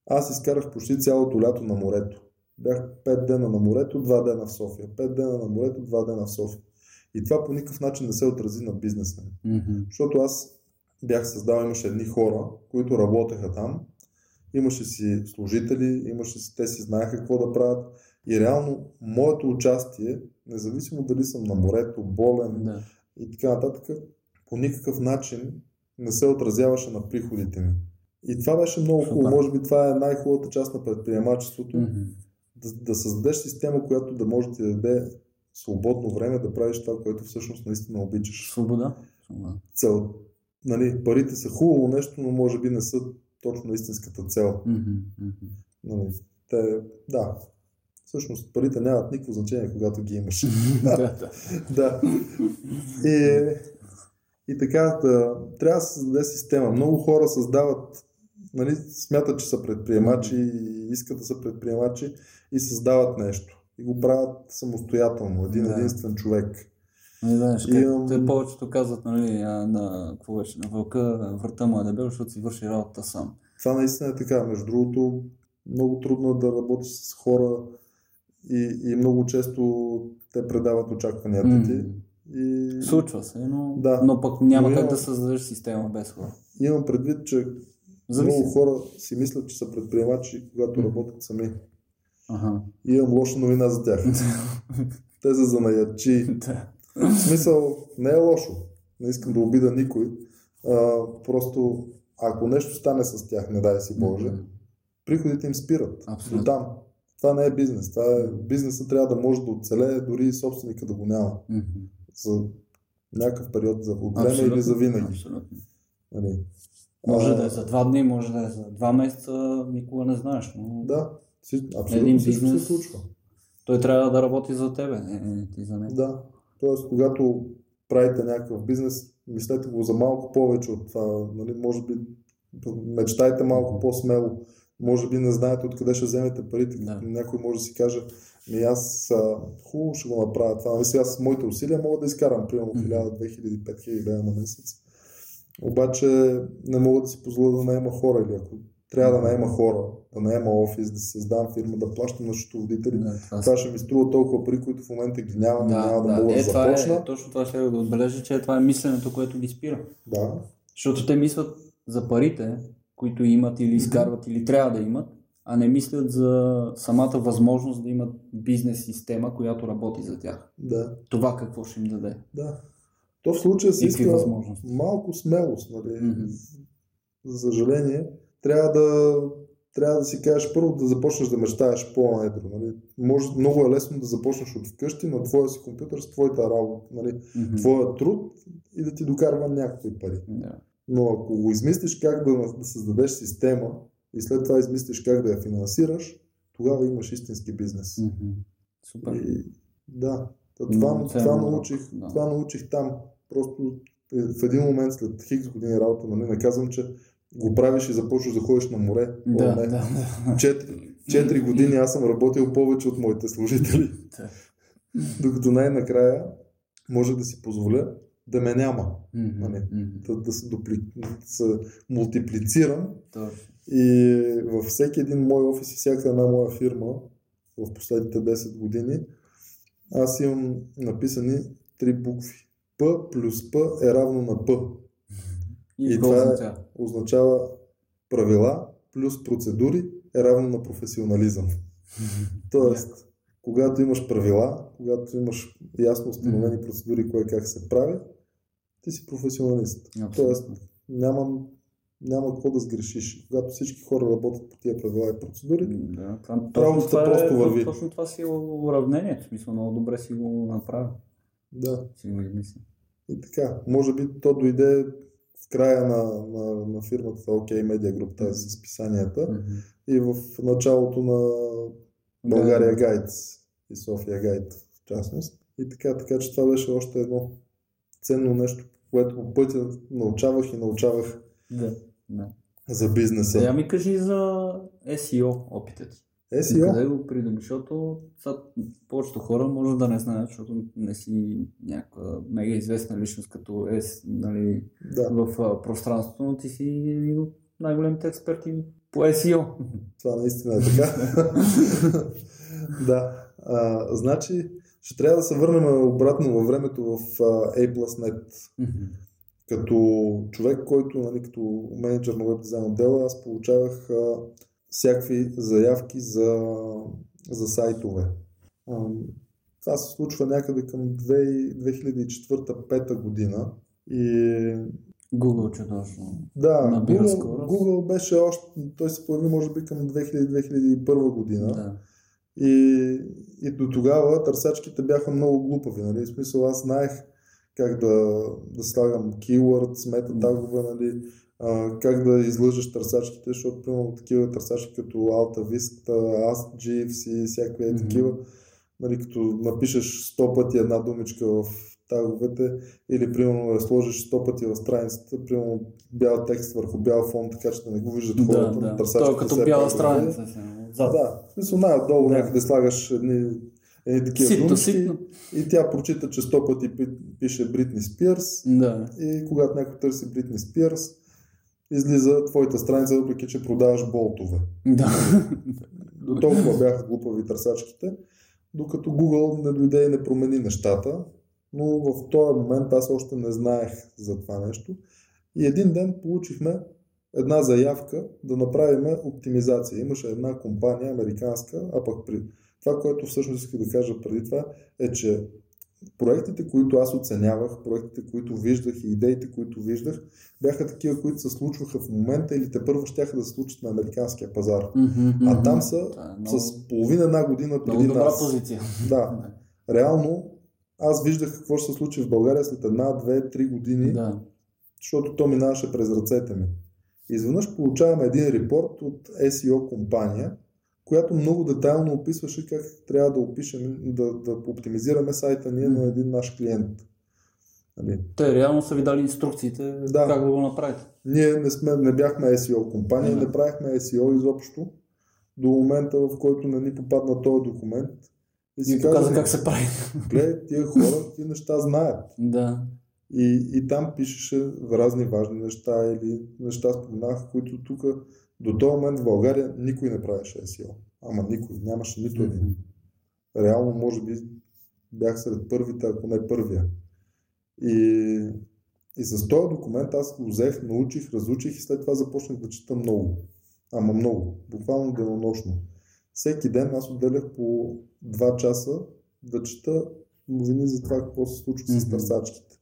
аз изкарах почти цялото лято на морето. Бях 5 дена на морето, 2 дена в София. 5 дена на морето, 2 дена в София. И това по никакъв начин не се отрази на бизнеса ми. Мгм. Защото аз бях създал, имаше едни хора, които работеха там, имаше си служители, имаше си, те си знаеха какво да правят. И реално моето участие, независимо дали съм на морето, болен Да. и така нататък, по никакъв начин не се отразяваше на приходите ми. И това беше много хубаво. Може би това е най-хубавата част на предприемачеството. Мгм. Да, да създадеш система, която да може да ти даде свободно време да правиш това, което всъщност наистина обичаш. Свобода. Свобода. Цел. Нали, парите са хубаво нещо, но може би не са точно истинската цел. Мгм. Нали, те, да. Всъщност парите нямат никакво значение, когато ги имаш. *laughs* Да, да. И, и така, да, трябва да се създаде система. Много хора създават, нали, смятат, че са предприемачи и искат да са предприемачи и създават нещо. И го правят самостоятелно, един Да. единствен човек. Не знаеш, И как, те повечето казват, нали, на, какво беше, на вълка врата му е дебел, защото си върши работата сам. Това наистина е така. Между другото, много трудно е да работиш с хора и, и много често те предават очакванията ти. И Случва се, но, Да. но пък няма Но как има- да създадеш система без хора. имам предвид, че Зависи. много хора си мислят, че са предприемачи, когато работят сами. Ага. И имам лоша новина за тях. *laughs* Те са занаячи. да. В смисъл, не е лошо. Не искам да обида никой. А, просто, ако нещо стане с тях, не дай си Боже, приходите им спират. Абсолютно. До там. Това не е бизнес. Това е, бизнесът трябва да може да оцелее, дори и собственика да го няма. Мгм. За някакъв период за време Абсолютно. или за винаги. Абсолютно. Нали? Може А, да е за два дни, може да е за два месеца, никога не знаеш. Но Да, всичко, Един абсолютно всичко се бизнес- случва. той трябва да работи за тебе, не, не ти за него. Да. Тоест, когато правите някакъв бизнес, мислете го за малко повече от това. Нали? Може би мечтайте малко по-смело. Може би не знаете откъде ще вземете парите. Да. Някой може да си каже, ми аз а, хубаво ще го направя това. Нали, сега с моите усилия мога да изкарам примерно Мгм. 1000, 2000, 5000 лева на месец. Обаче не мога да си позволя да наема хора или ако трябва да наема хора, да наема офис, да създам фирма, да плащам на счетоводители, Да, това това ще ми струва толкова пари, които в момента ги нямам, и да, няма да, да. мога да Е, започна. е, точно това ще да отбележа, че това е мисленето, което ги спира. Да, Защото те мислят за парите, които имат или изкарват, или трябва да имат, а не мислят за самата възможност да имат бизнес система, която работи за тях. да, Това какво ще им даде. да. То в случая се И какви иска малко смелост, нали? Мгм. За съжаление, трябва да, трябва да си кажеш първо да започнеш да мечтаеш по-едро. Нали? Може, много е лесно да започнеш от вкъщи на твоя си компютър с твоята работа, нали? Мгм. твоя труд и да ти докарва някакви пари. Да. Но ако го измислиш как да, да създадеш система и след това измислиш как да я финансираш, тогава имаш истински бизнес. Супер. И, да, това, М, това, ценно, научих, да. това научих там. Просто е, в един момент след хикс години работа, нали, не казвам, че го правиш и започваш да ходиш на море. О, Да, не. да. Четири, четири години аз съм работил повече от моите служители. Докато най-накрая може да си позволя да ме няма. Мгм, Нали. Да, да, се, дупли, да се мултиплицирам Точно. и във всеки един мой офис и всяка една моя фирма в последните 10 години аз имам написани три букви. П плюс П е равно на П. И, И това е- означава? Означава правила плюс процедури е равно на професионализъм. *laughs* Тоест, когато имаш правила, когато имаш ясно установени процедури, кое как се прави, ти си професионалист. Абсолютно. Тоест, няма, няма какво да сгрешиш. Когато всички хора работят по тия правила и процедури, Да, Работата това просто е, върви. Точно това си е уравнение. В смисъл много добре си го направил. да. Си го измисля. И така, може би то дойде в края на, на, на фирмата OK Media Group, тази с писанията, Мгм. и в началото на България Гайд и София Гайд в частност. И така, така че това беше още едно ценно нещо, което по пътя научавах и научавах Да. да. за бизнеса. Сега ми кажи за SEO опитът ти. Къде SEO? го придоби? Защото повечето хора може да не знаят, защото не си някаква мега известна личност като е нали, Да, в а, пространството, но ти си от най-големите експерти по SEO. това наистина е така. *laughs* *laughs* да. А, значи, ще трябва да се върнем обратно във времето в A+Net. Като човек, който, нали, като менеджер на веб дизайн отдела, аз получавах а, всякакви заявки за, за сайтове. А, това се случва някъде към 2004-2005 година. И Google чудовищно. да, Набира Google, скорост. Google беше още, той се появи може би към 2000-2001 година. Да. И, и до тогава търсачките бяха много глупави. Нали? В смисъл аз знаех как да, да слагам keywords, метатагове, нали? а, как да излъжеш търсачките, защото примерно такива търсачки като Alta Vista, Ask Jeeves и всякакви Мгм. такива, нали, като напишеш 100 пъти една думичка в таговете или примерно я сложиш 100 пъти в страницата, примерно бял текст върху бял фон, така че да не го виждат Да, хората, да. търсачките Той е като бяла да страница. да, в смисъл най-отдолу Да. някъде слагаш едни, едни такива Ситно, думички ситно. и тя прочита, че сто пъти пи- пише Бритни Спирс Да. и когато някой търси Бритни Спирс, излиза твоята страница, въпреки че продаваш болтове. Да. До толкова бяха глупави търсачките, докато Google не дойде и не промени нещата, но в този момент аз още не знаех за това нещо. И един ден получихме една заявка да направим оптимизация. Имаше една компания, американска, а пък при това, което всъщност исках да кажа преди това, е, че проектите, които аз оценявах, проектите, които виждах и идеите, които виждах, бяха такива, които се случваха в момента или те първо ще да се случат на американския пазар. А там са е много, с половина една година много преди добра нас. позиция. Да, реално аз виждах какво ще се случи в България след една, две, три години, Да. защото то минаваше през ръцете ми. Изведнъж получаваме един репорт от SEO компания, която много детайлно описваше как трябва да опишем, да, да оптимизираме сайта ние на един наш клиент. Нали, Те реално са ви дали инструкциите Да. как да го направите. Ние не, сме, не бяхме SEO компания, не правихме SEO изобщо до момента, в който не ни попадна този документ. И И си казваме, как се прави. гледай, тия хора какви неща знаят. Да. И, и там пишеше разни важни неща или неща споменах, които тук до този момент в България никой не правеше SEO. Ама никой, нямаше нито един. Реално, може би, бях сред първите, ако не първия. И, и с този документ аз го взех, научих, разучих и след това започнах да чета много. Ама много. Буквално денонощно. Всеки ден аз отделях по 2 часа да чета новини за това какво се случва с Мгм. търсачките.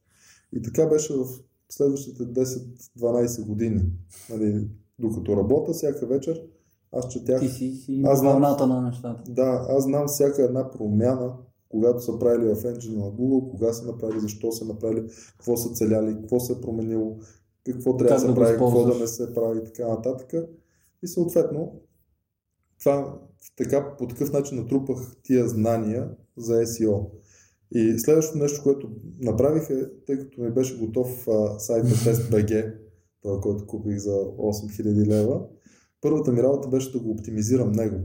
И така беше в следващите 10-12 години. Нали, докато работя всяка вечер, аз четях Ти си, си Аз на знам. на нещата. да, аз знам всяка една промяна, когато са правили в енджина на Google, кога са направили, защо са направили, какво са целяли, какво се е променило, какво трябва Как да се прави, какво да не се прави и така нататък. И съответно, това така по такъв начин натрупах тия знания за SEO. И следващото нещо, което направих е, тъй като ми беше готов а, сайта TestBG, този, който купих за 8000 лева, първата ми работа беше да го оптимизирам него.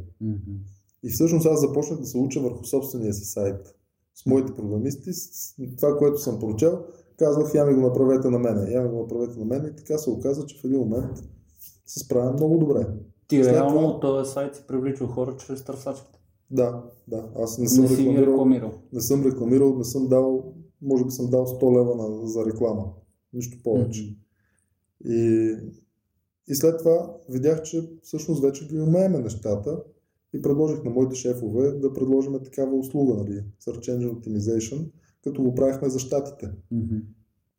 И всъщност аз започнах да се уча върху собствения си сайт. С моите програмисти, с това, което съм прочел, казвах, я ми го направете на мене, я ми го направете на мене и така се оказа, че в един момент се справям много добре. Ти След реално това- този сайт си привличал хора чрез търсачките. Да, да, аз не съм Не рекламирал, рекламирал. не съм рекламирал, не съм дал, може би съм дал 100 лева на, за реклама. Нищо повече. Мгм. И, и след това видях, че всъщност вече ги умееме нещата и предложих на моите шефове да предложим такава услуга, нали, Search Engine Optimization, като го правихме за щатите. Мгм.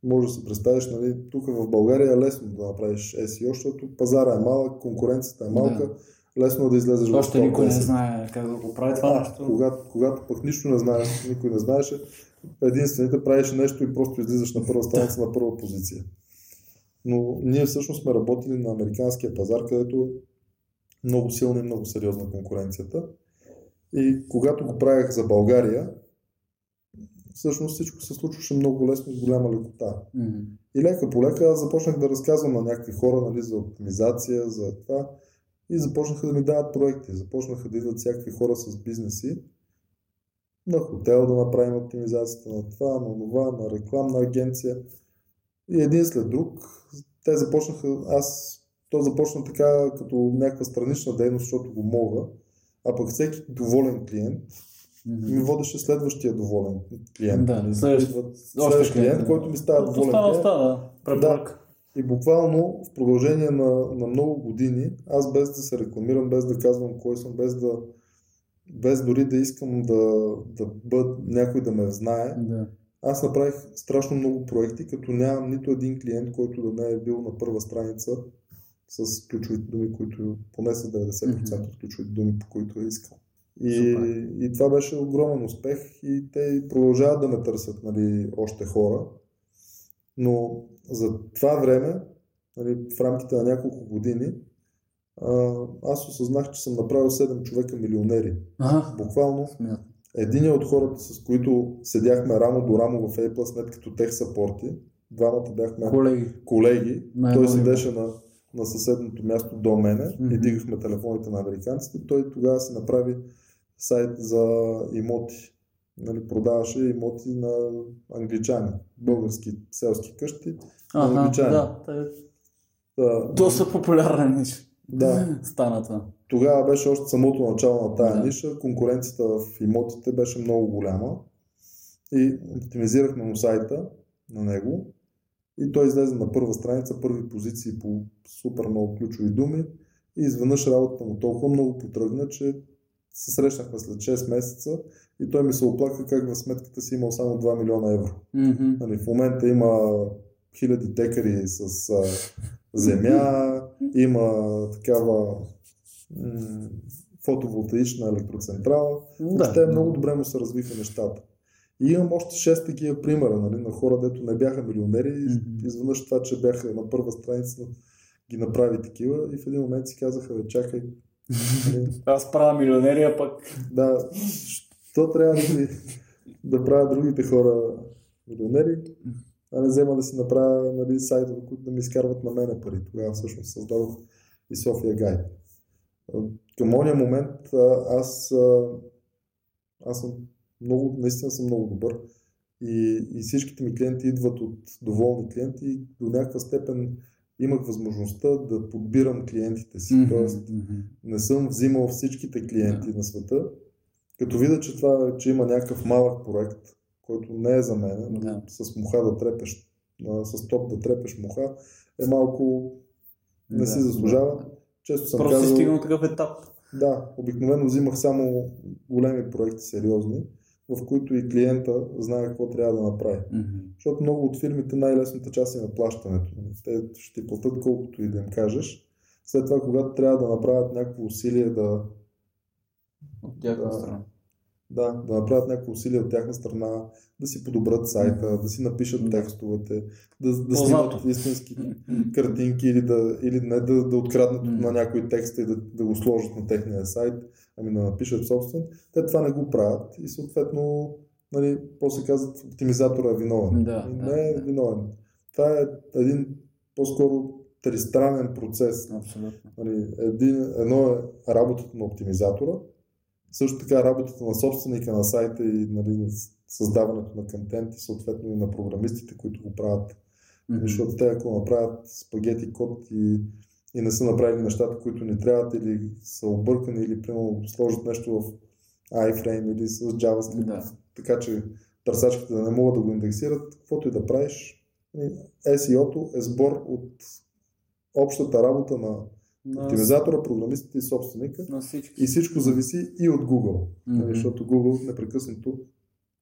Може да си представиш, нали, тук в България е лесно да направиш SEO, защото пазара е малък, конкуренцията е малка, лесно е да излезеш в Още никой не 110. знае как да го прави това нещо. когато, когато пък нищо не знаеш, никой не знаеше, единствените правиш нещо и просто излизаш на първа страница на първа позиция. Но ние всъщност сме работили на американския пазар, където много силна и много сериозна конкуренцията. И когато го правях за България, всъщност всичко се случваше много лесно с голяма лекота. Мгм. И лека по лека започнах да разказвам на някакви хора нали, за оптимизация, за това. И започнаха да ми дават проекти. Започнаха да идват всякакви хора с бизнеси. На хотел да направим оптимизацията на това, на това, на рекламна агенция. И един след друг. Те започнаха, аз, то започна така като някаква странична дейност, защото го мога. А пък всеки доволен клиент. Ми водеше следващия доволен клиент. Да, Нали, следващ- следващ клиент, да. който ми става доволен клиент. стана. Препоръка. И буквално в продължение на, на много години, аз без да се рекламирам, без да казвам кой съм, без да без дори да искам да, да бъд, някой да ме знае, Да. аз направих страшно много проекти, като нямам нито един клиент, който да не е бил на първа страница с ключовите думи, които поне с 90% от ключовите думи, по които е искал. И, Супер. и това беше огромен успех и те продължават да ме търсят нали, още хора. Но за това време, нали, в рамките на няколко години, аз осъзнах, че съм направил 7 човека милионери. Ага. Буквално един от хората, с които седяхме рамо до рамо в A+net като тех сапорти, двамата бяхме Колеги. колеги, той седеше на, на съседното място до мене Мгм. и дигахме телефоните на американците. Той тогава си направи сайт за имоти. Нали, продаваше имоти на англичани, български селски къщи. Ага, англичани. да. те- Да, Доста популярна ниша. да, Стана това. тогава беше още самото начало на тая Да. ниша. Конкуренцията в имотите беше много голяма. И оптимизирахме му сайта на него. И той излезе на първа страница, първи позиции по супер много ключови думи. И изведнъж работата му толкова много потръгна, че се срещнахме след 6 месеца и той ми се оплака как в сметката си имал само 2 милиона евро. Мгм. Нали, в момента има хиляди декари с а, земя, има такава м- фотоволтаична електроцентрала. Въобще много добре му се развиха нещата. И имам още 6 такива примера нали, на хора, дето не бяха милионери Мгм. изведнъж това, че бяха на първа страница ги направи такива и в един момент си казаха, чакай, Аз правя милионери, а пък... да, що трябва да, да правят другите хора милионери, а не взема да си направя нали, сайтове, които да ми изкарват на мене пари. Тогава всъщност създадох и София Гайд. Към ония момент аз, аз съм много, наистина съм много добър и, и всичките ми клиенти идват от доволни клиенти до някаква степен имах възможността да подбирам клиентите си. Мгм, Тоест, не съм взимал всичките клиенти на света, като видя, че това, че има някакъв малък проект, който не е за мен, нали, Да. с муха да трепеш, с топ да трепеш муха, е малко не си Да, заслужава. Често съм Просто си казал, стигнал такъв етап. да, обикновено взимах само големи проекти, сериозни, в които и клиента знае какво трябва да направи. Мгм. Защото много от фирмите най-лесната част е на плащането. Те ще ти платят колкото и да им кажеш. След това, когато трябва да направят някакво усилие да, От тяхна Да. страна. Да, да направят някакво усилие от тяхна страна, да си подобрят сайта, да си напишат текстовете, да, да снимат истински картинки или, да, или не да, да откраднат на някой текст и да, да го сложат на техния сайт, ами да напишат собствен. Те това не го правят и съответно, нали, после казват, оптимизатора е виновен. Да, И да, не е да. виновен. Това е един по-скоро тристранен процес. Абсолютно. Нали, един, едно е работата на оптимизатора, също така работата на собственика на сайта и нали, създаването на контент и съответно и на програмистите, които го правят. Мгм. Защото те ако направят спагети код и, и не са направили нещата, които ни трябват или са объркани или примерно сложат нещо в iframe или с JavaScript, Да. така че търсачките да не могат да го индексират, каквото и да правиш. нали, SEO-то е сбор от общата работа на На- оптимизатора, програмистите и собственика. На всички. И всичко зависи и от Google, нали, защото Google непрекъснато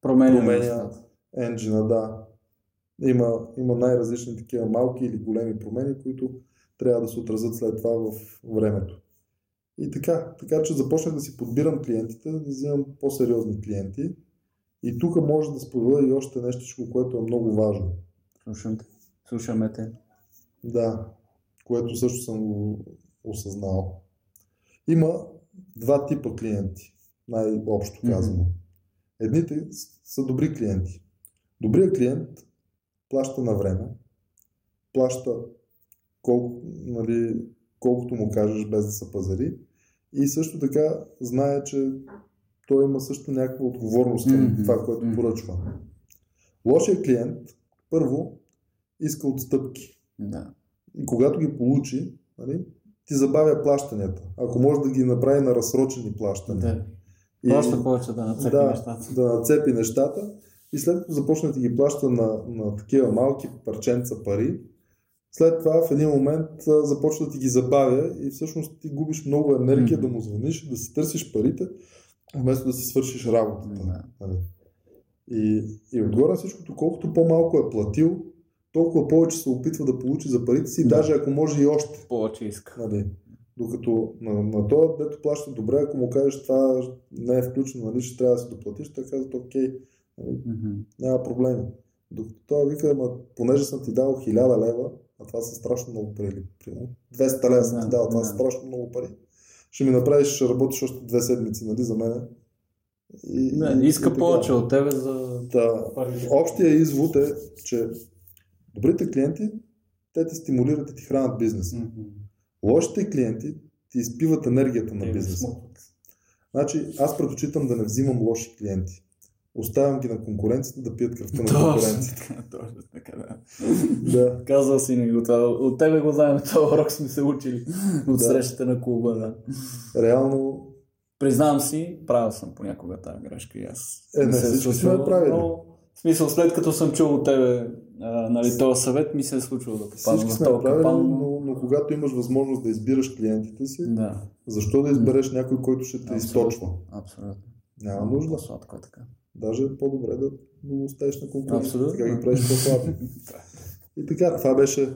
променя, енджина, да. Има, има най-различни такива малки или големи промени, които трябва да се отразят след това в времето. И така, така че започнах да си подбирам клиентите, да взимам по-сериозни клиенти. И тук може да споделя и още нещо, което е много важно. Слушам те. Слушаме те. Да, което също съм го осъзнал. Има два типа клиенти. най-общо казано. Едните са добри клиенти. Добрият клиент плаща на време, плаща колко, нали, колкото му кажеш без да се пазари и също така знае, че той има също някаква отговорност към Мгм. това, което поръчва. Лошият клиент първо иска отстъпки Да. и когато ги получи, нали, ти забавя плащанията. Ако може да ги направи на разсрочени плащания. Да. И- Просто повече да нацепи да, нещата. да нацепи нещата и след като започне да ги плаща на, на такива малки парченца пари, след това в един момент а, започва да ти ги забавя и всъщност ти губиш много енергия Мгм. да му звъниш, да си търсиш парите, вместо да си свършиш работата. Нали? И, и отгоре всичкото, колкото по-малко е платил, толкова повече се опитва да получи за парите си, Да. даже ако може и още. Повече иска. Нали? Докато на, на този, дето плаща добре, ако му кажеш това не е включено, нали, ще трябва да си доплатиш, той казва, окей, нали, Мгм. няма проблеми. Докато той вика, ама понеже съм ти дал 1000 лева, а това са страшно много пари, или, примерно, 200 лева съм ти Да, дал, това са страшно много пари. Ще ми направиш, ще работиш още две седмици, нали, за мен. И, Не, иска и така. повече от тебе за Да. пари. Общия извод е, че добрите клиенти, те те стимулират и ти хранят бизнеса. Мгм. Лошите клиенти ти изпиват енергията на бизнеса. Значи, аз предпочитам да не взимам лоши клиенти. Оставям ги на конкуренцията да пият кръвта на конкуренцията. точно така, да. Да. Казал си ни го това. От тебе го знаем, това урок сме се учили от Да. срещата на клуба, да. Реално, Признавам си, правил съм понякога тази грешка и аз. Е, не, ми се всички сме правили. но, В смисъл, след като съм чул от тебе а, нали, този съвет, ми се е случвало да всички в този капан. но, но когато имаш възможност да избираш клиентите си, Да, защо да избереш някой, който ще те Абсолютно. източва? абсолютно. Няма нужда. Сладко е така. Даже е по-добре да го оставиш на конкуренцията, Абсолютно. така ги правиш по-слаби. *laughs* И така, това беше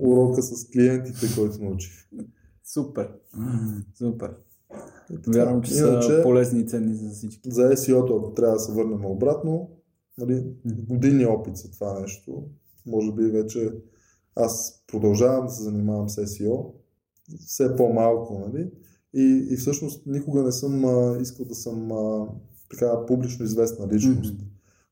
урока с клиентите, който научих. Супер. Супер. Вярвам, че са полезни и ценни за всички. За SEO-то, ако трябва да се върнем обратно, нали, години опит за това нещо. Може би вече аз продължавам да се занимавам с SEO, все по-малко, нали? И, и всъщност никога не съм а, искал да съм а, така публично известна личност. Мгм.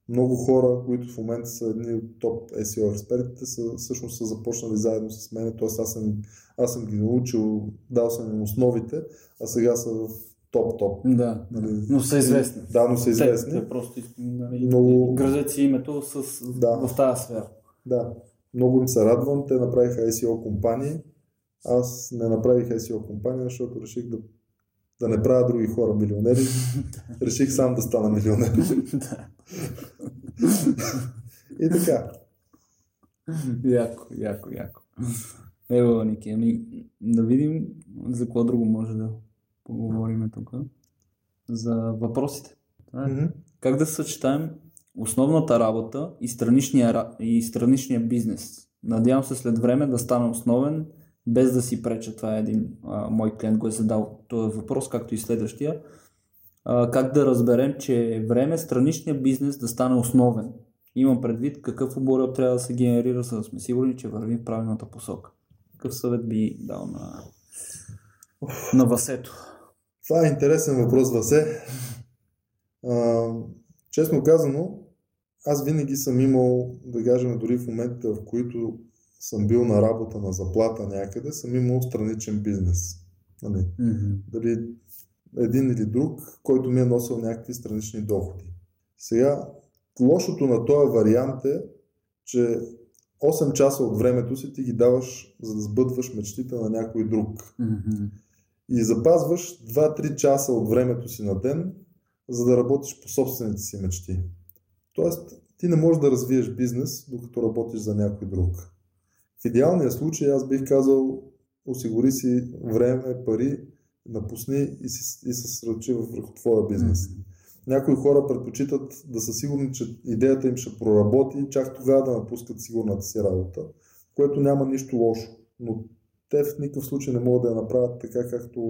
Много хора, които в момента са едни от топ SEO експертите, са, всъщност са започнали заедно с мен, т.е. аз съм, аз съм ги научил, дал съм им основите, а сега са в топ-топ. Да, Нали? но са известни. Да, но са известни. Те, те просто нали, Много- градят си името с, Да. в тази сфера. Да, много им се радвам. Те направиха SEO компании. Аз не направих SEO компания, защото реших да, да не правя други хора милионери. *laughs* реших сам да стана милионер. И така. Яко, яко, яко. Ево, Ники, ами да видим за какво друго може да поговорим тук. За въпросите. Мгм. Как да съчетаем основната работа и страничния, ра- и страничния бизнес? Надявам се след време да стане основен, без да си преча. Това е един а, мой клиент, го е задал този въпрос, както и следващия. А, как да разберем, че е време страничния бизнес да стане основен? Имам предвид какъв оборот трябва да се генерира, за да сме сигурни, че вървим в правилната посока. Какъв съвет би дал на, на Васето? Това е интересен въпрос, Васе. А, честно казано, аз винаги съм имал, да кажем, дори в моментите, в които съм бил на работа, на заплата някъде, съм имал страничен бизнес. Нали? дали един или друг, който ми е носил някакви странични доходи. Сега, лошото на този вариант е, че 8 часа от времето си ти ги даваш, за да сбъдваш мечтите на някой друг. И запазваш 2-3 часа от времето си на ден, за да работиш по собствените си мечти. Тоест, ти не можеш да развиеш бизнес, докато работиш за някой друг. В идеалния случай аз бих казал, осигури си време, пари, напусни и, си, и се сръчи върху твоя бизнес. Някои хора предпочитат да са сигурни, че идеята им ще проработи, чак тогава да напускат сигурната си работа, което няма нищо лошо. Но те в никакъв случай не могат да я направят така, както,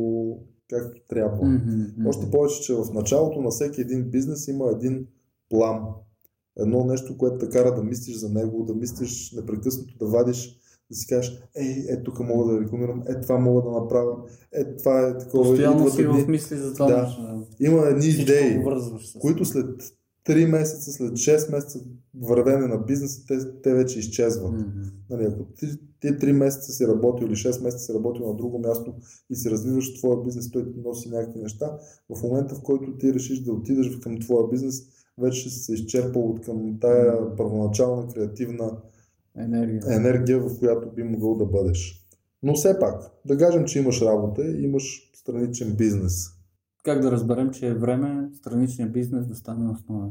както трябва. Още повече, че в началото на всеки един бизнес има един план. Едно нещо, което те кара да мислиш за него, да мислиш непрекъснато, да вадиш да си кажеш, ей, е, тук мога да рекламирам, е, това мога да направя, е, това е такова. Постоянно си в мисли за това. Да. нещо. Има едни идеи, които след 3 месеца, след 6 месеца вървене на бизнеса, те, те вече изчезват. Мгм. Нали, ако ти, ти 3 месеца си работил или 6 месеца си работил на друго място и си развиваш твоя бизнес, той ти носи някакви неща, в момента в който ти решиш да отидеш към твоя бизнес, вече се изчерпал от към тая първоначална креативна Енергия. енергия, в която би могъл да бъдеш. Но все пак, да кажем, че имаш работа имаш страничен бизнес. Как да разберем, че е време страничния бизнес да стане основен?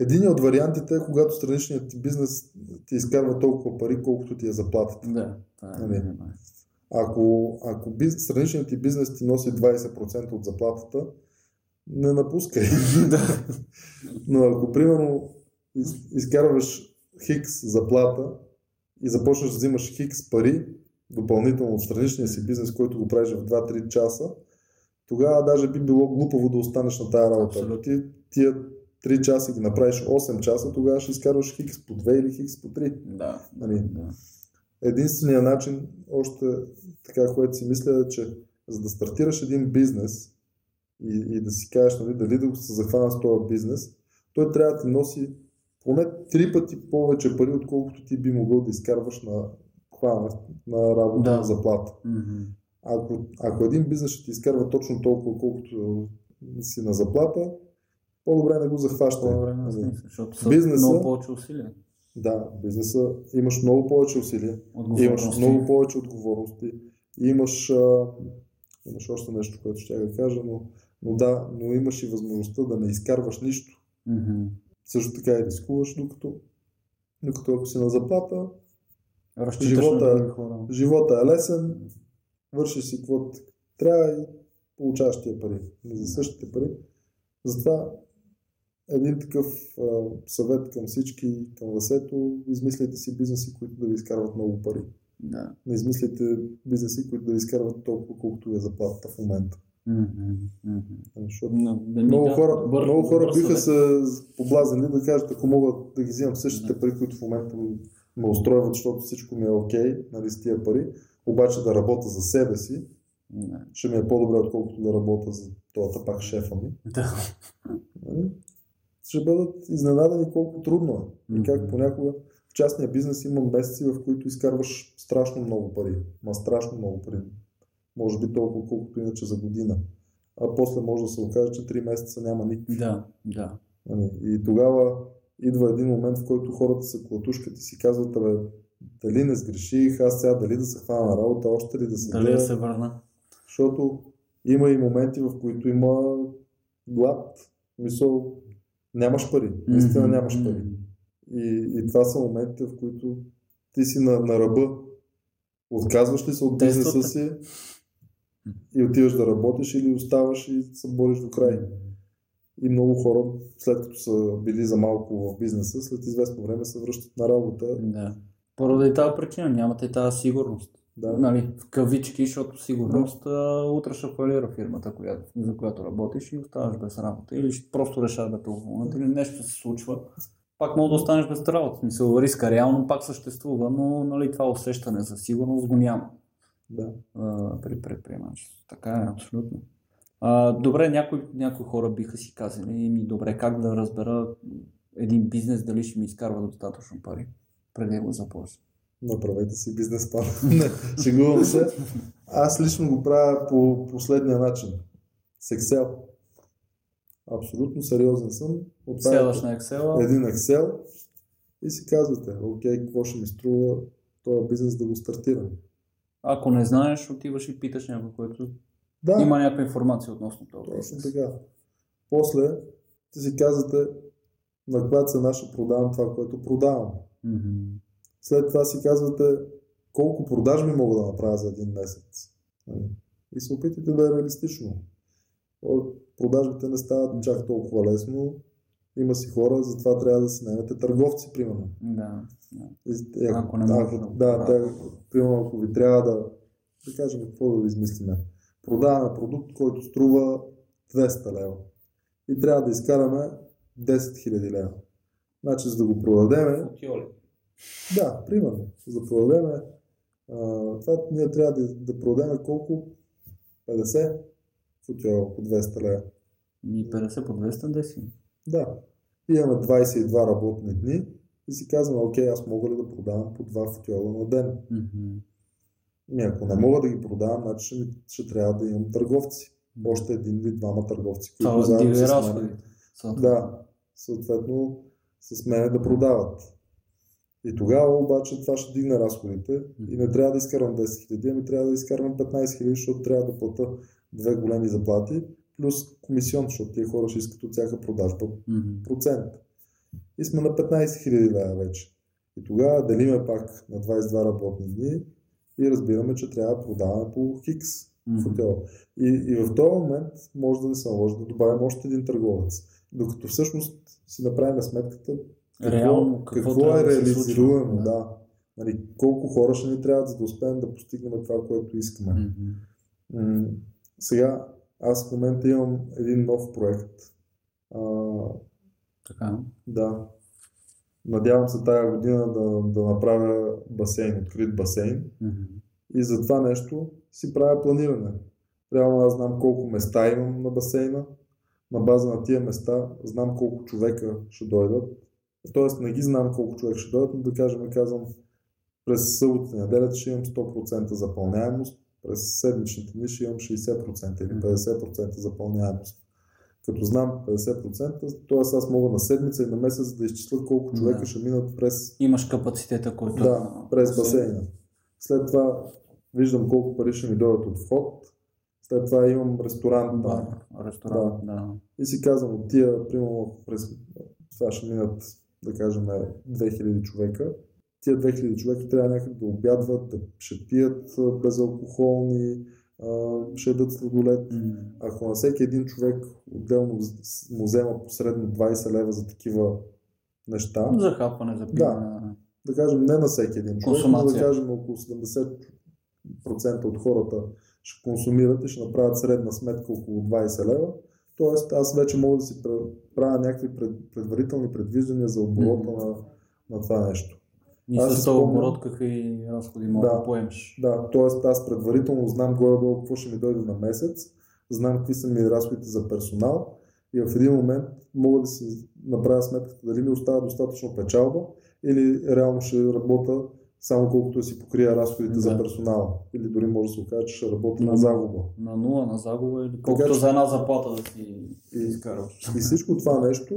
Един от вариантите е, когато страничният ти бизнес ти изкарва толкова пари, колкото ти е заплатата. Да, това е Нали? Ако, ако страничният ти бизнес ти носи 20% от заплатата, не напускай. *laughs* Да. Но ако примерно из, изкарваш хикс заплата и започнеш да взимаш хикс пари, допълнително от страничния си бизнес, който го правиш в 2-3 часа, тогава даже би било глупаво да останеш на тая работа. Абсолютно. ти тия 3 часа ги направиш 8 часа, тогава ще изкарваш хикс по 2 или хикс по 3. Да, Нали? да. Единственият начин, още така, което си мисля, е, че за да стартираш един бизнес и, и да си кажеш нали, дали да се захвана с този бизнес, той трябва да ти носи поне три пъти повече пари, отколкото ти би могъл да изкарваш на хвана, на работа, Да. на заплата. Мгм. Ако, ако един бизнес ще ти изкарва точно толкова, колкото си на заплата, по-добре не го захващай. По-добре на Нали? смисъл, защото са Бизнеса- много повече усилия. Да, бизнеса имаш много повече усилия. Имаш много повече отговорности. Имаш, а, имаш още нещо, което ще да кажа, но, но да, но имаш и възможността да не изкарваш нищо. Мгм. Също така и рискуваш, докато, докато ако си на заплата, Разчиташ Живота- на живота е лесен, вършиш си каквото трябва и получаваш тия пари. Не за същите пари. Затова един такъв а, съвет към всички, към Васето, измисляйте си бизнеси, които да ви изкарват много пари. Да. не измислите бизнеси, които да ви изкарват толкова, колкото ви е заплатата в момента. Защото да много да, хора, добър- много хора добър биха се поблазили да кажат, ако мога да ги взимам същите Да. пари, които в момента ме устройват, защото всичко ми е окей, нали, с тия пари, обаче да работя за себе си, Да. ще ми е по-добре, отколкото да работя за този пак шефа ми. Да. Нали? Ще бъдат изненадани колко трудно е. И как понякога в частния бизнес има месеци, в които изкарваш страшно много пари. Ма страшно много пари. Може би толкова, колкото иначе за година. А после може да се окаже, че 3 месеца няма никакви. Да, да. Нали? И тогава идва един момент, в който хората се клатушкат и си казват, абе, дали не сгреших, аз сега дали да се хвана на работа, още ли да се Дали да се върна? защото има и моменти, в които има глад. Мисъл, нямаш пари. Наистина нямаш пари. И, и това са моментите, в които ти си на, на ръба. Отказваш ли се от бизнеса си и отиваш да работиш или оставаш и се бориш до край. И много хора, след като са били за малко в бизнеса, след известно време се връщат на работа. Да. Поради тази причина нямате тази сигурност. Да. Нали, в кавички, защото сигурност а, утре ще фалира фирмата, която, за която работиш и оставаш без работа. Или ще просто решаваш да те уволнят, или нещо се случва. Пак мога да останеш без работа. В Смисъл, риска реално пак съществува, но нали, това усещане за сигурност го няма да. а, при предприемачеството. Така е, абсолютно. А, добре, някои, някои хора биха си казали, ми добре, как да разбера един бизнес дали ще ми изкарва достатъчно пари, преди да го започна. Направете си бизнес план. *laughs* Шегувам се. Аз лично го правя по последния начин. С Excel. Абсолютно сериозен съм. Отваряте на Excel, един Excel и си казвате, окей, какво ще ми струва този бизнес да го стартирам. Ако не знаеш, отиваш и питаш някой, който Да, има някаква информация относно това. точно така. После ти си казвате на каква цена ще продавам това, което продавам. Мгм. След това си казвате колко продажби мога да направя за един месец. Нали? И се опитайте да е реалистично. Продажбите не стават чак толкова лесно. Има си хора, затова трябва да си наемете търговци, примерно. Да. да. Ако, Ако не може да да, те, примерно, ако ви трябва да, да кажем какво да измислиме. Продаваме продукт, който струва 200 лева. И трябва да изкараме 10 000 лева. Значи, за да го продадеме, да, примерно, за да продадем А, това ние трябва да, да продадем колко? 50 футиола по 200 лева. И 50 по 210. Да. Имаме 22 работни дни и си казваме, окей, аз мога ли да продавам по 2 футиола на ден? Мгм. И ако не мога да ги продавам, значи ще, ще трябва да имам търговци. Още един или двама търговци, които Това заедно с мен- разходите. Да, съответно с мене да продават. И тогава обаче това ще дигне разходите и не трябва да изкарвам 10 хиляди, ами трябва да изкарвам 15 хиляди, защото трябва да плата две големи заплати, плюс комисион, защото тия хора ще искат от всяка продажба Мгм. процент. И сме на 15 хиляди лева вече. И тогава делиме пак на 22 работни дни и разбираме, че трябва да продаваме по хикс Мгм. хотел. И, и в този момент може да ни се наложи да добавим още един търговец. Докато всъщност си направим сметката какво, Реално, какво какво е да реализируемо. случва? Да. Нали, колко хора ще ни трябва, за да успеем да постигнем това, което искаме. М, Сега, аз в момента имам един нов проект. А, Така. да. Надявам се тая година да, да направя басейн, открит басейн. Мгм. И за това нещо си правя планиране. Реално аз знам колко места имам на басейна. На база на тия места знам колко човека ще дойдат. Тоест не ги знам колко човека ще дойдат, но да кажем, казвам, през събота и неделята ще имам 100% запълняемост, през седмичните дни ще имам 60% или 50% запълняемост. Като знам 50%, т.е. аз мога на седмица и на месец да изчисля колко човека Да. ще минат през Имаш капацитета, който... да, през басейна. След това виждам колко пари ще ми дойдат от вход. След това имам ресторант. Бар, ресторант, да. И си казвам, от тия, примерно, през това ще минат, да кажем, 2000 човека. Тия 2000 човека трябва някак да обядват, да ще пият безалкохолни, ще ядат сладолет. М. Ако на всеки един човек отделно му взема посредно 20 лева за такива неща, За хапване, за пиване. да кажем не на всеки един човек, но да Консумация. кажем около 70% от хората ще консумират и ще направят средна сметка около 20 лева. Тоест аз вече мога да си правя някакви пред, предварителни предвиждания за оборота Мгм. на, на това нещо. И Аз с този оборот какви разходи мога Да. да поемеш. Да, т.е. аз предварително знам горе-долу какво ще ми дойде на месец, знам какви са ми разходите за персонал и в един момент мога да си направя сметката дали ми остава достатъчно печалба или реално ще работя само колкото си покрия разходите за Да. персонал. Или дори може да се окаже, че ще работя Да. на загуба. На нула, на загуба или колкото че- за една заплата да си И- изкарваш. И всичко това нещо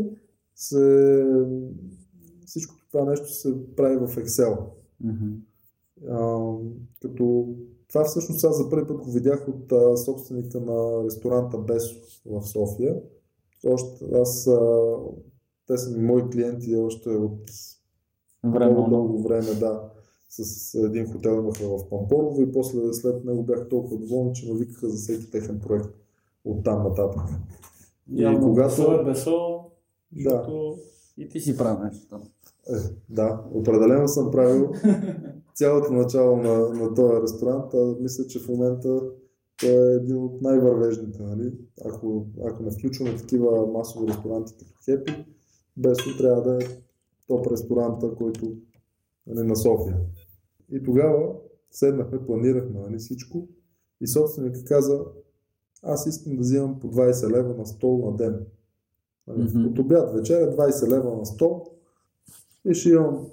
се, това нещо се прави в Excel. Мгм. А, като това всъщност аз за първи път го видях от а, собственика на ресторанта Бесо в София. Още, аз, а, те са ми мои клиенти още от Време, много дълго време, да. С един хотел имаха в Пампорово и после след него бях толкова доволен, че ме викаха за всеки техен проект от там нататък. И Явно, когато- Бесо е бесо, Да, и ти си прави нещо там. Е, да, определено съм правил цялото начало на, на този ресторант, а мисля, че в момента той е един от най-вървежните. Нали? Ако, ако не включваме такива масови ресторанти като Хепи, Бесо трябва да е топ ресторанта, който нали, на София. И тогава седнахме, планирахме нали, всичко и собственикът каза, аз искам да взимам по 20 лева на стол на ден. Нали, Мгм. От обяд вечеря 20 лева на стол и ще имам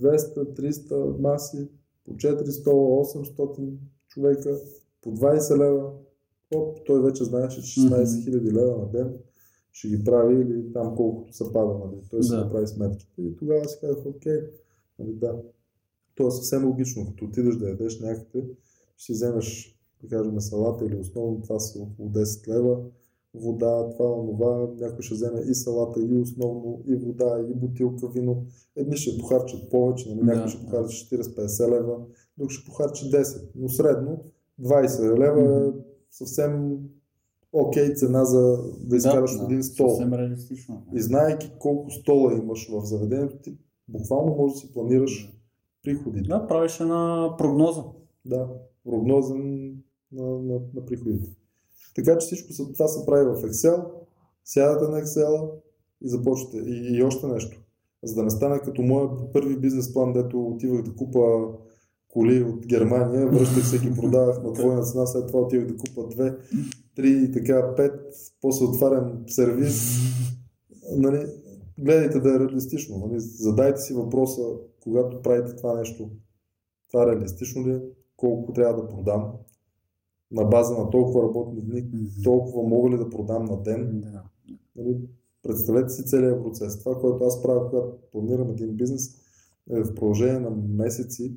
200-300 маси, по 400, 800 човека, по 20 лева. Оп, той вече знаеше, че 16 хиляди лева на ден ще ги прави или там колкото се пада, нали? Той Да. направи сметките. И тогава си казах, окей, нали, да. То е съвсем логично, като отидеш да ядеш някъде, ще си вземеш, да кажем, салата или основно това са около 10 лева, вода, това, онова, някой ще вземе и салата, и основно, и вода, и бутилка вино. Едни ще похарчат повече, нали? някой Да, ще похарчи 40-50 лева, друг ще похарчи 10, но средно 20 лева е съвсем окей цена за да изкараш да, един стол. Съвсем реалистично. И знаеки колко стола имаш в заведението, ти буквално можеш да си планираш приходите. Да, правиш една прогноза. Да, прогноза на, на, на приходите. Така че всичко са- това се прави в Excel, сядате на Excel и започвате. И, и още нещо. За да не стане като моят първи бизнес план, дето отивах да купа коли от Германия, връщах се ги *laughs* продавах на двойна цена, след това отивах да купа две, три и така пет, после отварям сервис. Нали, гледайте да е реалистично. Нали, задайте си въпроса, когато правите това нещо, това е реалистично ли, е? колко трябва да продам, на база на толкова работни дни, толкова мога ли да продам на ден. Да. Нали, представете си целият процес. Това, което аз правя, когато планирам един бизнес, е в продължение на месеци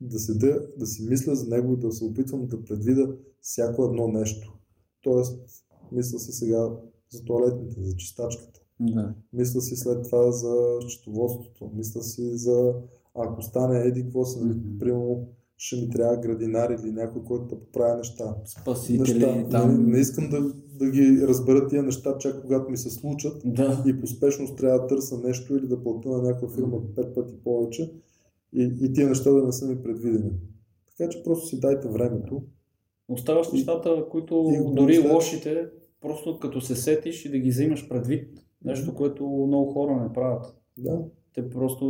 да седя, да си мисля за него и да се опитвам да предвида всяко едно нещо. Тоест, мисля си сега за туалетните, за чистачката. Да. Мисля си след това за счетоводството. Мисля си за ако стане еди, какво си, Мгм. примерно ще ми трябва градинар или някой, който да поправя неща. Спасители неща. там. Не, не искам да, да ги разбера тия неща, чак когато ми се случат Да. и по спешност трябва да търся нещо или да платя на някаква фирма пет пъти повече и, и тия неща да не са ми предвидени. Така че просто си дайте времето. Оставаш нещата, които и дори помислете. лошите, просто като се сетиш и да ги взимаш предвид. Нещо, което много хора не правят. Да, Те просто,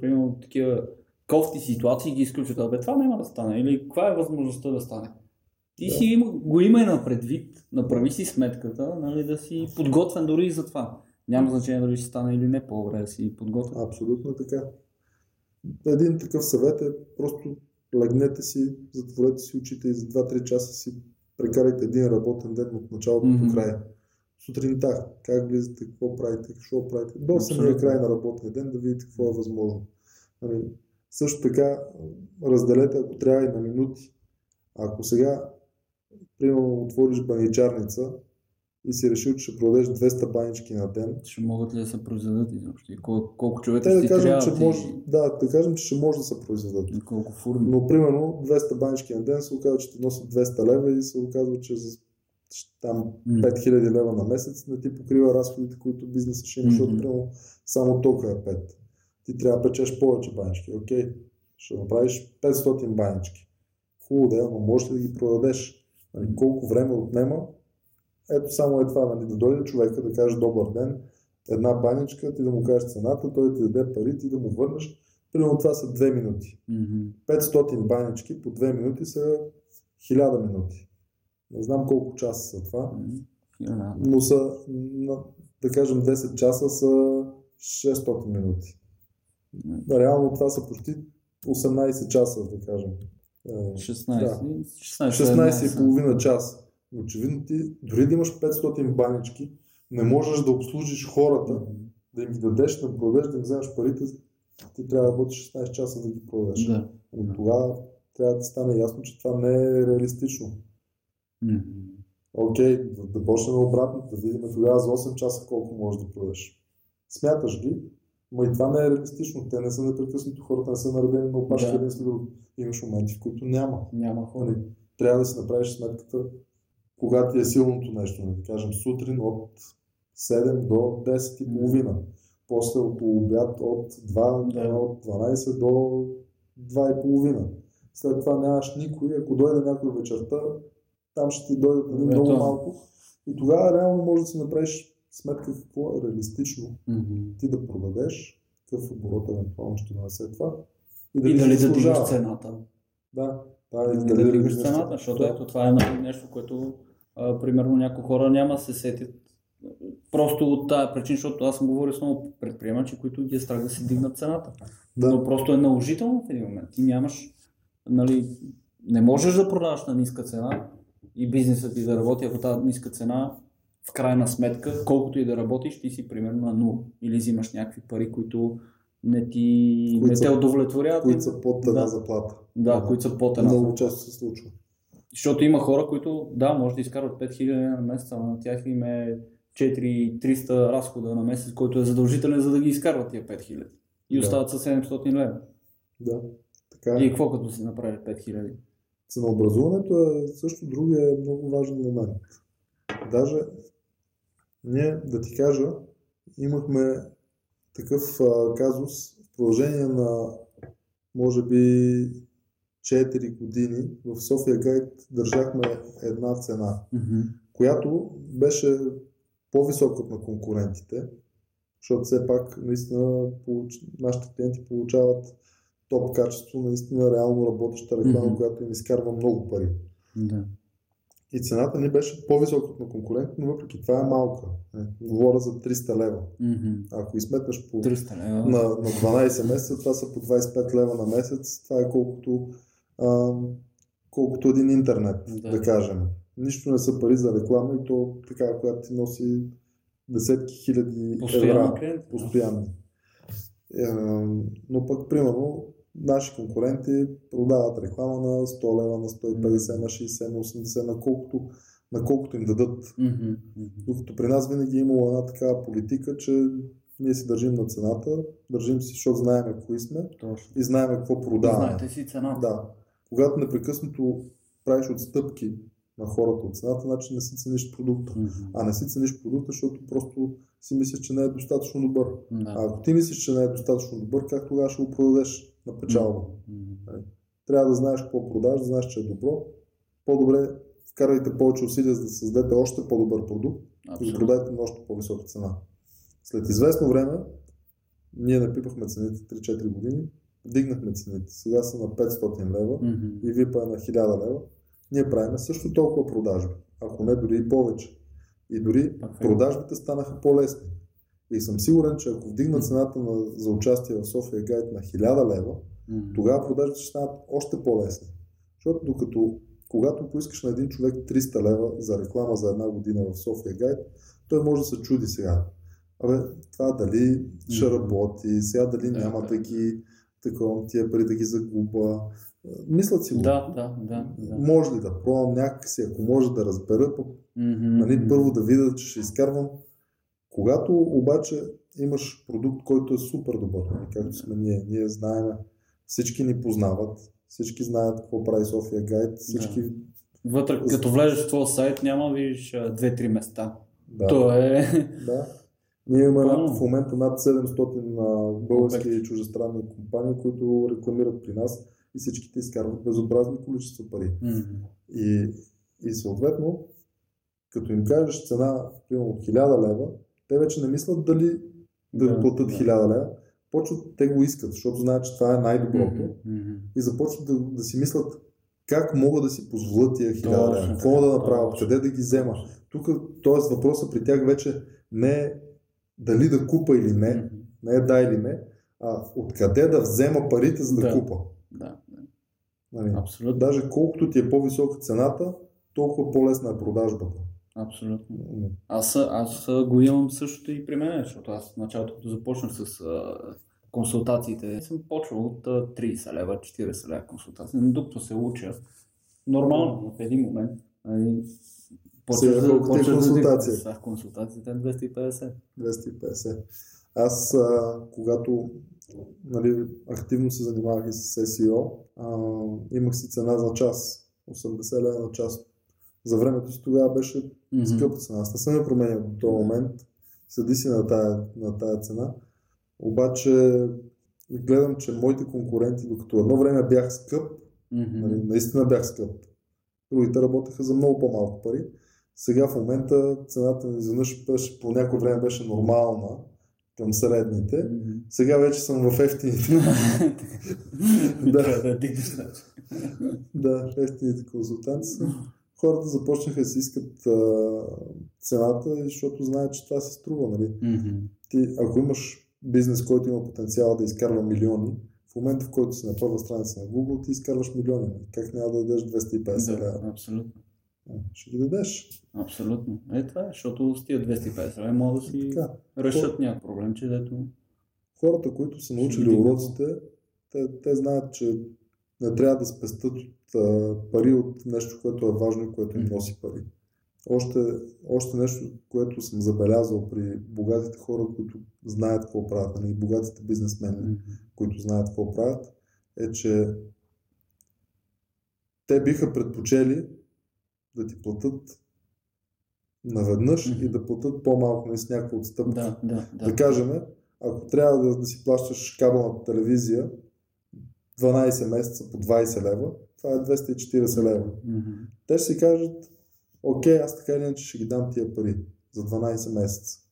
примерно, такива кофти ситуации ги изключват. Абе, това няма да стане. Или каква е възможността да стане? Ти Да. си го има и на предвид, направи си сметката, нали, да си подготвен дори и за това. Няма значение дали ще стане или не, по-добре да си подготвен. абсолютно е така. Един такъв съвет е просто легнете си, затворете си очите и за 2-3 часа си прекарайте един работен ден от началото Мгм. до края. Сутринта, как влизате, какво правите, какво правите, до самия край на работния ден да видите какво е възможно. Нали, също така, разделете, ако трябва и на минути. Ако сега, примерно, отвориш баничарница и си решил, че ще продадеш 200 банички на ден, Ще могат ли да се произведат изобщо? И колко, колко човека ще да ти кажем, трябват че може, и, да, да кажем, че ще може да се произведат. и колко фурни. Но примерно 200 банички на ден се оказва, че ти носят 200 лева и се оказва, че за там М. 5000 лева на месец не ти покрива разходите, които бизнесът ще има, защото примерно само тока е 5. Ти трябва да печеш повече банички. Окей, ще направиш 500 банички. Хубаво да е, но можеш да ги продадеш? Нали, колко време отнема? Ето само е това, нали, да дойде човека да каже добър ден, една баничка, ти да му кажеш цената, той ти даде пари, ти да му върнеш. Примерно това са 2 минути. Мгм. 500 банички по 2 минути са 1000 минути. Не знам колко часа са това, но са, да кажем, 10 часа са 600 минути. Реално това са почти 18 часа, да кажем. Е, 16. Да. 16, 16 и половина час. Очевидно ти, дори да имаш 500 банички, не можеш да обслужиш хората, да им ги дадеш, да продадеш, да им вземеш парите, ти трябва да работиш 16 часа да ги продадеш. Да. От тогава трябва да стане ясно, че това не е реалистично. Окей, да, да почнем обратно, да видим тогава за 8 часа колко можеш да продадеш. Смяташ ги, но и това не е реалистично. Те не са непрекъснато, хората не са наредени на опашка Да. един след друг. Имаш моменти, в които няма. Няма хора. Нали, трябва да си направиш сметката, кога ти е силното нещо. Да кажем сутрин от 7 до 10 и половина. После около обяд от 2 Да. от 12 до 2 и половина. След това нямаш никой. Ако дойде някой вечерта, там ще ти дойдат нали, много малко. И тогава реално можеш да си направиш сметка какво е реалистично Мгм. ти да продадеш, какъв оборот евентуално ще донесе това. И ти дали да дигаш цената. Да, да, И и да дигаш цената, защото Да. ето това е нали, нещо, което а, примерно някои хора няма да се сетят. Просто от тази причина, защото аз съм говорил с много предприемачи, които ги е страх да си дигнат цената. Да. Но просто е наложително в един момент. Ти нямаш, нали, не можеш да продаваш на ниска цена и бизнесът ти да работи, ако тази ниска цена в крайна сметка, колкото и да работиш, ти си примерно на нула. Или взимаш някакви пари, които не, ти, Които не те удовлетворяват. които са под една Да. заплата. Да, които са под една Много често се случва. Защото има хора, които, да, може да изкарват 5000 на месец, ама на тях им е 4300 разхода на месец, който е задължителен, за да ги изкарват тия 5000. И Да. остават със 700 лева. Да. Така И е. какво като си направи 5000? Ценообразуването е също другия много важен момент. Даже ние, да ти кажа, имахме такъв а, казус в продължение на може би 4 години в София Гайд държахме една цена. която беше по-висока от на конкурентите, защото все пак наистина получ... нашите клиенти получават топ качество, наистина реално работеща реклама, Мгм. която им изкарва много пари. Да. И цената ни беше по-висока от на конкурент, но въпреки това е малка. Е, Говоря за 300 лева. Мгм. Ако изметнеш по 300 лева. на, на 12 месеца, това са по 25 лева на месец. Това е колкото, а, колкото един интернет, Да. да. кажем. Нищо не са пари за реклама и то така, която ти носи десетки хиляди Постоянно евра. клиент. Постоянни. Е, но пък, примерно, наши конкуренти продават реклама на 100 лева, на 150, на 60, на 80, на колкото, на колкото им дадат. Мгм. Докато при нас винаги е имало една такава политика, че ние си държим на цената, държим си, защото знаем кои сме Точно. и знаем какво продаваме. Знаете си цената. Да. Когато непрекъснато правиш отстъпки на хората от цената, значи не си цениш продукта. Мгм. А не си цениш продукта, защото просто си мислиш, че не е достатъчно добър. А Да. ако ти мислиш, че не е достатъчно добър, как тогава ще го продадеш на печалба? Мгм. Трябва да знаеш какво продаваш, да знаеш, че е добро. По-добре вкарайте повече усилия, за да създадете още по-добър продукт и го Абсолютно. продайте на още по-висока цена. След известно време, ние напипахме цените 3-4 години, вдигнахме цените. Сега са на 500 лева Мгм. и випа е на 1000 лева. Ние правиме също толкова продажби, ако не дори и повече. И дори е. продажбите станаха по-лесни. И съм сигурен, че ако вдигна цената на, за участие в София Гайд на 1000 лева, Мгм. тогава продажбите ще станат още по-лесни. Защото докато когато поискаш на един човек 300 лева за реклама за една година в София Гайд, той може да се чуди сега. Абе, това дали ще работи, сега дали Да, няма да. да ги, такова, тия пари да ги загуба. Мислят си го. Да, да, да. да. Може ли да пробвам някакси, ако може да разбера, по- Мгм. нали, първо да видя, че ще изкарвам. Когато обаче имаш продукт, който е супер добър, нали, както сме ние, ние знаем, всички ни познават, всички знаят какво прави София Гайд, всички... Вътре, като влезеш в твоя сайт, няма да а, две-три места. Да, То е... *laughs* да. Ние имаме над, в момента над 700 а, български и чужестранни компании, които рекламират при нас и всичките изкарват безобразни количества пари. Мгм. И, и съответно, като им кажеш цена, примерно от 1000 лева, те вече не мислят дали да, Да, платят да. 1000 лева. Почват, те го искат, защото знаят, че това е най-доброто. Мгм. И започват да, да си мислят как мога да си позволя тия 1000 Точно лева, какво да направя, точно. къде да ги взема. Тук, т.е. въпросът при тях вече не е дали да купа или не, не е да или не, а откъде да взема парите, за да, Да. купа. Да, да. Нали? абсолютно. Даже колкото ти е по-висока цената, толкова по-лесна е продажбата. Абсолютно. М. Аз, аз го имам същото и при мен, защото аз в началото, като започнах с а, консултациите, съм почвал от а, 30 лева, 40 лева консултации, докато се уча, нормално, в един момент, нали, ти е консултация? Сега консултацията е 250. 250. Аз, а, когато нали, активно се занимавах и с SEO, а, имах си цена за час. 80 лева на час. За времето си тогава беше Мгм. скъпа цена. Аз не съм я променял до този момент. Седи си на тая, на тая цена. Обаче гледам, че моите конкуренти, докато едно време бях скъп, Мгм. Нали, наистина бях скъп. Другите работеха за много по-малко пари. Сега в момента цената ми изведнъж беше, по някое време беше нормална към средните. Мгм. Сега вече съм в ефтините, *laughs* Да. Да ефтините консултанти са. Хората започнаха да си искат а, цената, защото знаят, че това се струва. Нали? Мгм. Ти, ако имаш бизнес, който има потенциал да изкарва милиони, в момента в който си на първа страница на Google, ти изкарваш милиони. Как няма да дадеш 250 Да, лева? абсолютно. Ще ги дадеш. Абсолютно. Е, това е, защото с тия 250 лева могат да си Така. решат някакъв проблем, че дето... хората, които са научили уроците, те, те знаят, че не трябва да спестят от, а, пари от нещо, което е важно и което им носи пари. Още, още нещо, което съм забелязал при богатите хора, които знаят какво правят, нали, богатите бизнесмени, Мгм. които знаят какво правят, е, че те биха предпочели да ти платят наведнъж Мгм. и да платят по-малко нали, с някаква отстъпка. Да, да, да. Да кажем, ако трябва да, да си плащаш кабелната телевизия 12 месеца по 20 лева, това е 240 лева. Мгм. Те ще си кажат, окей, аз така или иначе ще ги дам тия пари за 12 месеца.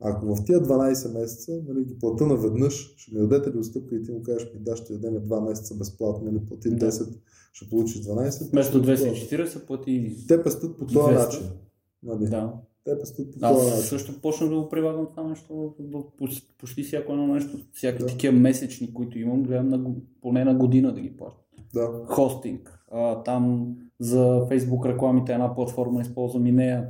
Ако в тия 12 месеца нали, ги плата наведнъж, ще ми дадете ли отстъпка и ти му кажеш, ми да, ще дадем 2 месеца безплатно, или плати Да. 10, ще получиш 12. Вместо Плати 240 плати... Те пестят по този 200. начин. Нали? Да. Те пестят по този Аз начин. също почнах да го прилагам това нещо в почти, всяко едно нещо. Всяка Да. такива месечни, които имам, гледам на, поне на година да ги плащам. Да. Хостинг. А, там за Facebook рекламите една платформа използвам и нея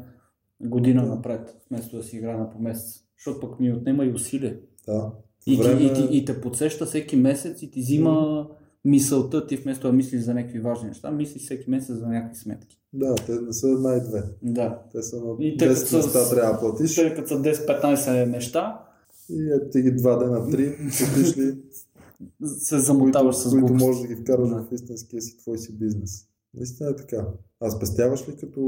година напред, вместо да си играя на по месец. Защото пък ми отнема и усилие. да. И, Време- и, ти, и те подсеща всеки месец и ти взима мисълта ти вместо да мислиш за някакви важни неща, мислиш всеки месец за някакви сметки. Да, те не са една и две. Да. Те са на И те като 10 са с- трябва да платиш. Тъй като са 10-15 неща, И е, ти ги два дена, три, платиш ли, *laughs* се замотаваш които, с които глупости. можеш да ги вкараш Да. в истинския си твой си бизнес. Наистина е така. А спестяваш ли като...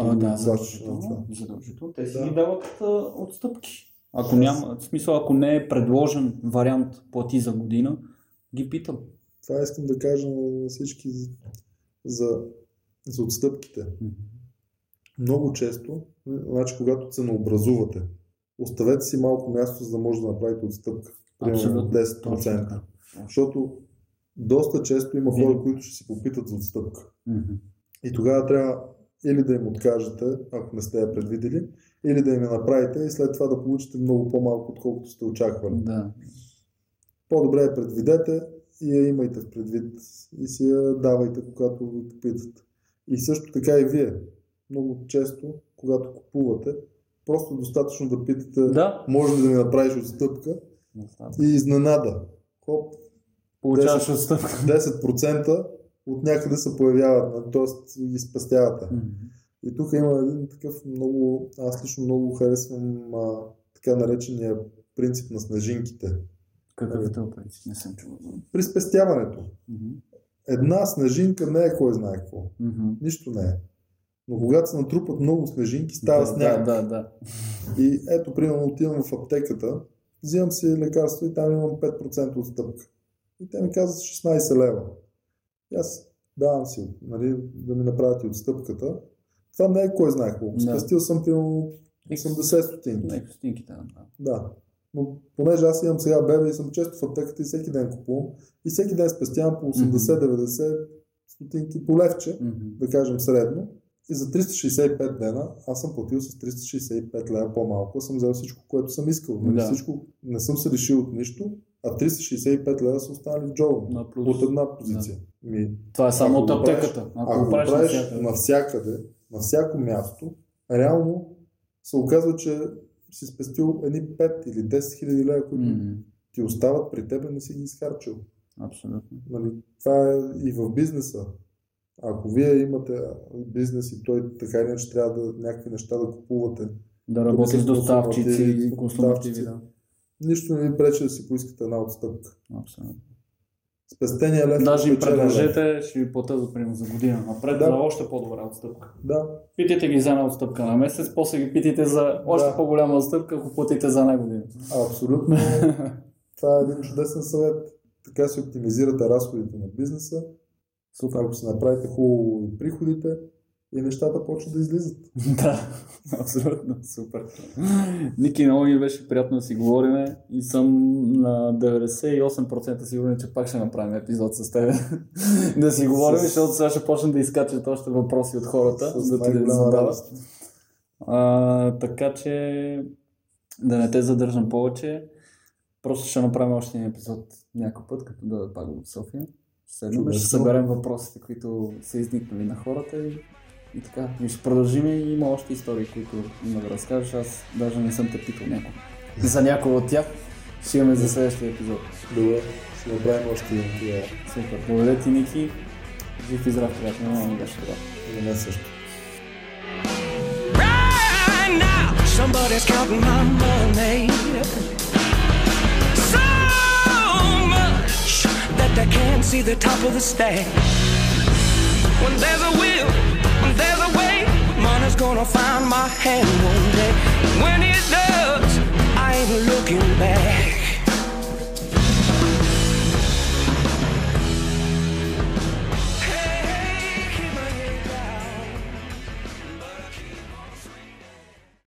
А, да, това? задължително. задължително. Те си Да. ги дават а, отстъпки. Ако няма, в смисъл, ако не е предложен вариант плати за година, ги питам. Това искам да кажа на всички за, за, за отстъпките. Много често, значи когато ценообразувате, оставете си малко място, за да може да направите отстъпка. Примерно Абсолютно. 10%. Точно. Защото доста често има хора, които ще си попитат за отстъпка. Мгм. И тогава трябва или да им откажете, ако не сте я предвидели, или да им я направите и след това да получите много по-малко, отколкото сте очаквали. Да. По-добре я предвидете и я имайте в предвид и си я давайте, когато ви попитат. И също така и вие. Много често, когато купувате, просто достатъчно да питате, Да. може ли да ми направиш отстъпка и изненада. Хоп, Получаваш 10. отстъпка. 10% от някъде се появяват, т.е. ги спестявате. Мгм. И тук има един такъв много, аз лично много харесвам а, така наречения принцип на снежинките. Какъв е този принцип? Не съм чувал. При спестяването. Мгм. Една снежинка не е кой знае какво. Мгм. Нищо не е. Но когато се натрупат много снежинки, става да, сняг. Да, да, да. И ето, примерно, отивам в аптеката, взимам си лекарство и там имам 5% отстъпка. И те ми казват 16 лева. Аз давам си, нали, да ми направят и отстъпката. Това не е кой знае какво. Да. Спестил съм примерно 80 стотинки. Да. Да. Но понеже аз имам сега бебе и съм често в аптеката и всеки ден купувам, и всеки ден спестявам по 80-90 стотинки по левче, Мгм. да кажем средно, и за 365 дена аз съм платил с 365 лева по-малко, съм взел всичко, което съм искал. Нали? Да. Всичко, не съм се решил от нищо, а 365 лева са останали в джоба. На плюс. От една позиция. Ми, Това е само от аптеката. Ако, ако го правиш навсякъде. навсякъде, на всяко място, реално се оказва, че си спестил едни 5 или 10 хиляди лева, които Мгм. ти остават при теб, не си ги изхарчил. Абсолютно. Нали, това е и в бизнеса. Ако вие имате бизнес и той така иначе трябва да някакви неща да купувате, Да работи с доставчици консумативи. Да. Нищо не ви пречи да си поискате една отстъпка. Абсолютно. Спестения лев. Даже им предложете, ще ви платя за примерно за година напред, Да. за още по-добра отстъпка. Да, Питайте ги за една отстъпка на месец, после ги питайте за още Да. по-голяма отстъпка, ако платите за една година. абсолютно. *laughs* това е един чудесен съвет. Така си оптимизирате разходите на бизнеса. Супер. Ако си направите хубаво и приходите, и нещата почват да излизат. *laughs* да, абсолютно, супер. Ники, много ми беше приятно да си говорим и съм на 98% сигурен, че пак ще направим епизод с теб. *laughs* да си говорим, С- защото сега ще почнем да изкачат още въпроси от хората, С да ти да задават. А, така че да не те задържам повече. Просто ще направим още един епизод някой път, като да пак от София. Седнем, ще съберем въпросите, които са изникнали на хората и, и така. И ще продължим и има още истории, които има да разкажеш. Аз даже не съм те питал някой. За някой от тях ще имаме за следващия епизод. Добре, ще направим още един тогава. Супер. Благодаря ти, Ники. Жив и здрав, приятел. Много ми беше това. И на мен също. Somebody's counting my money. So much that they can't see the top of the stack. When there's a will, money's gonna find my hand one day. When it does, I ain't looking back.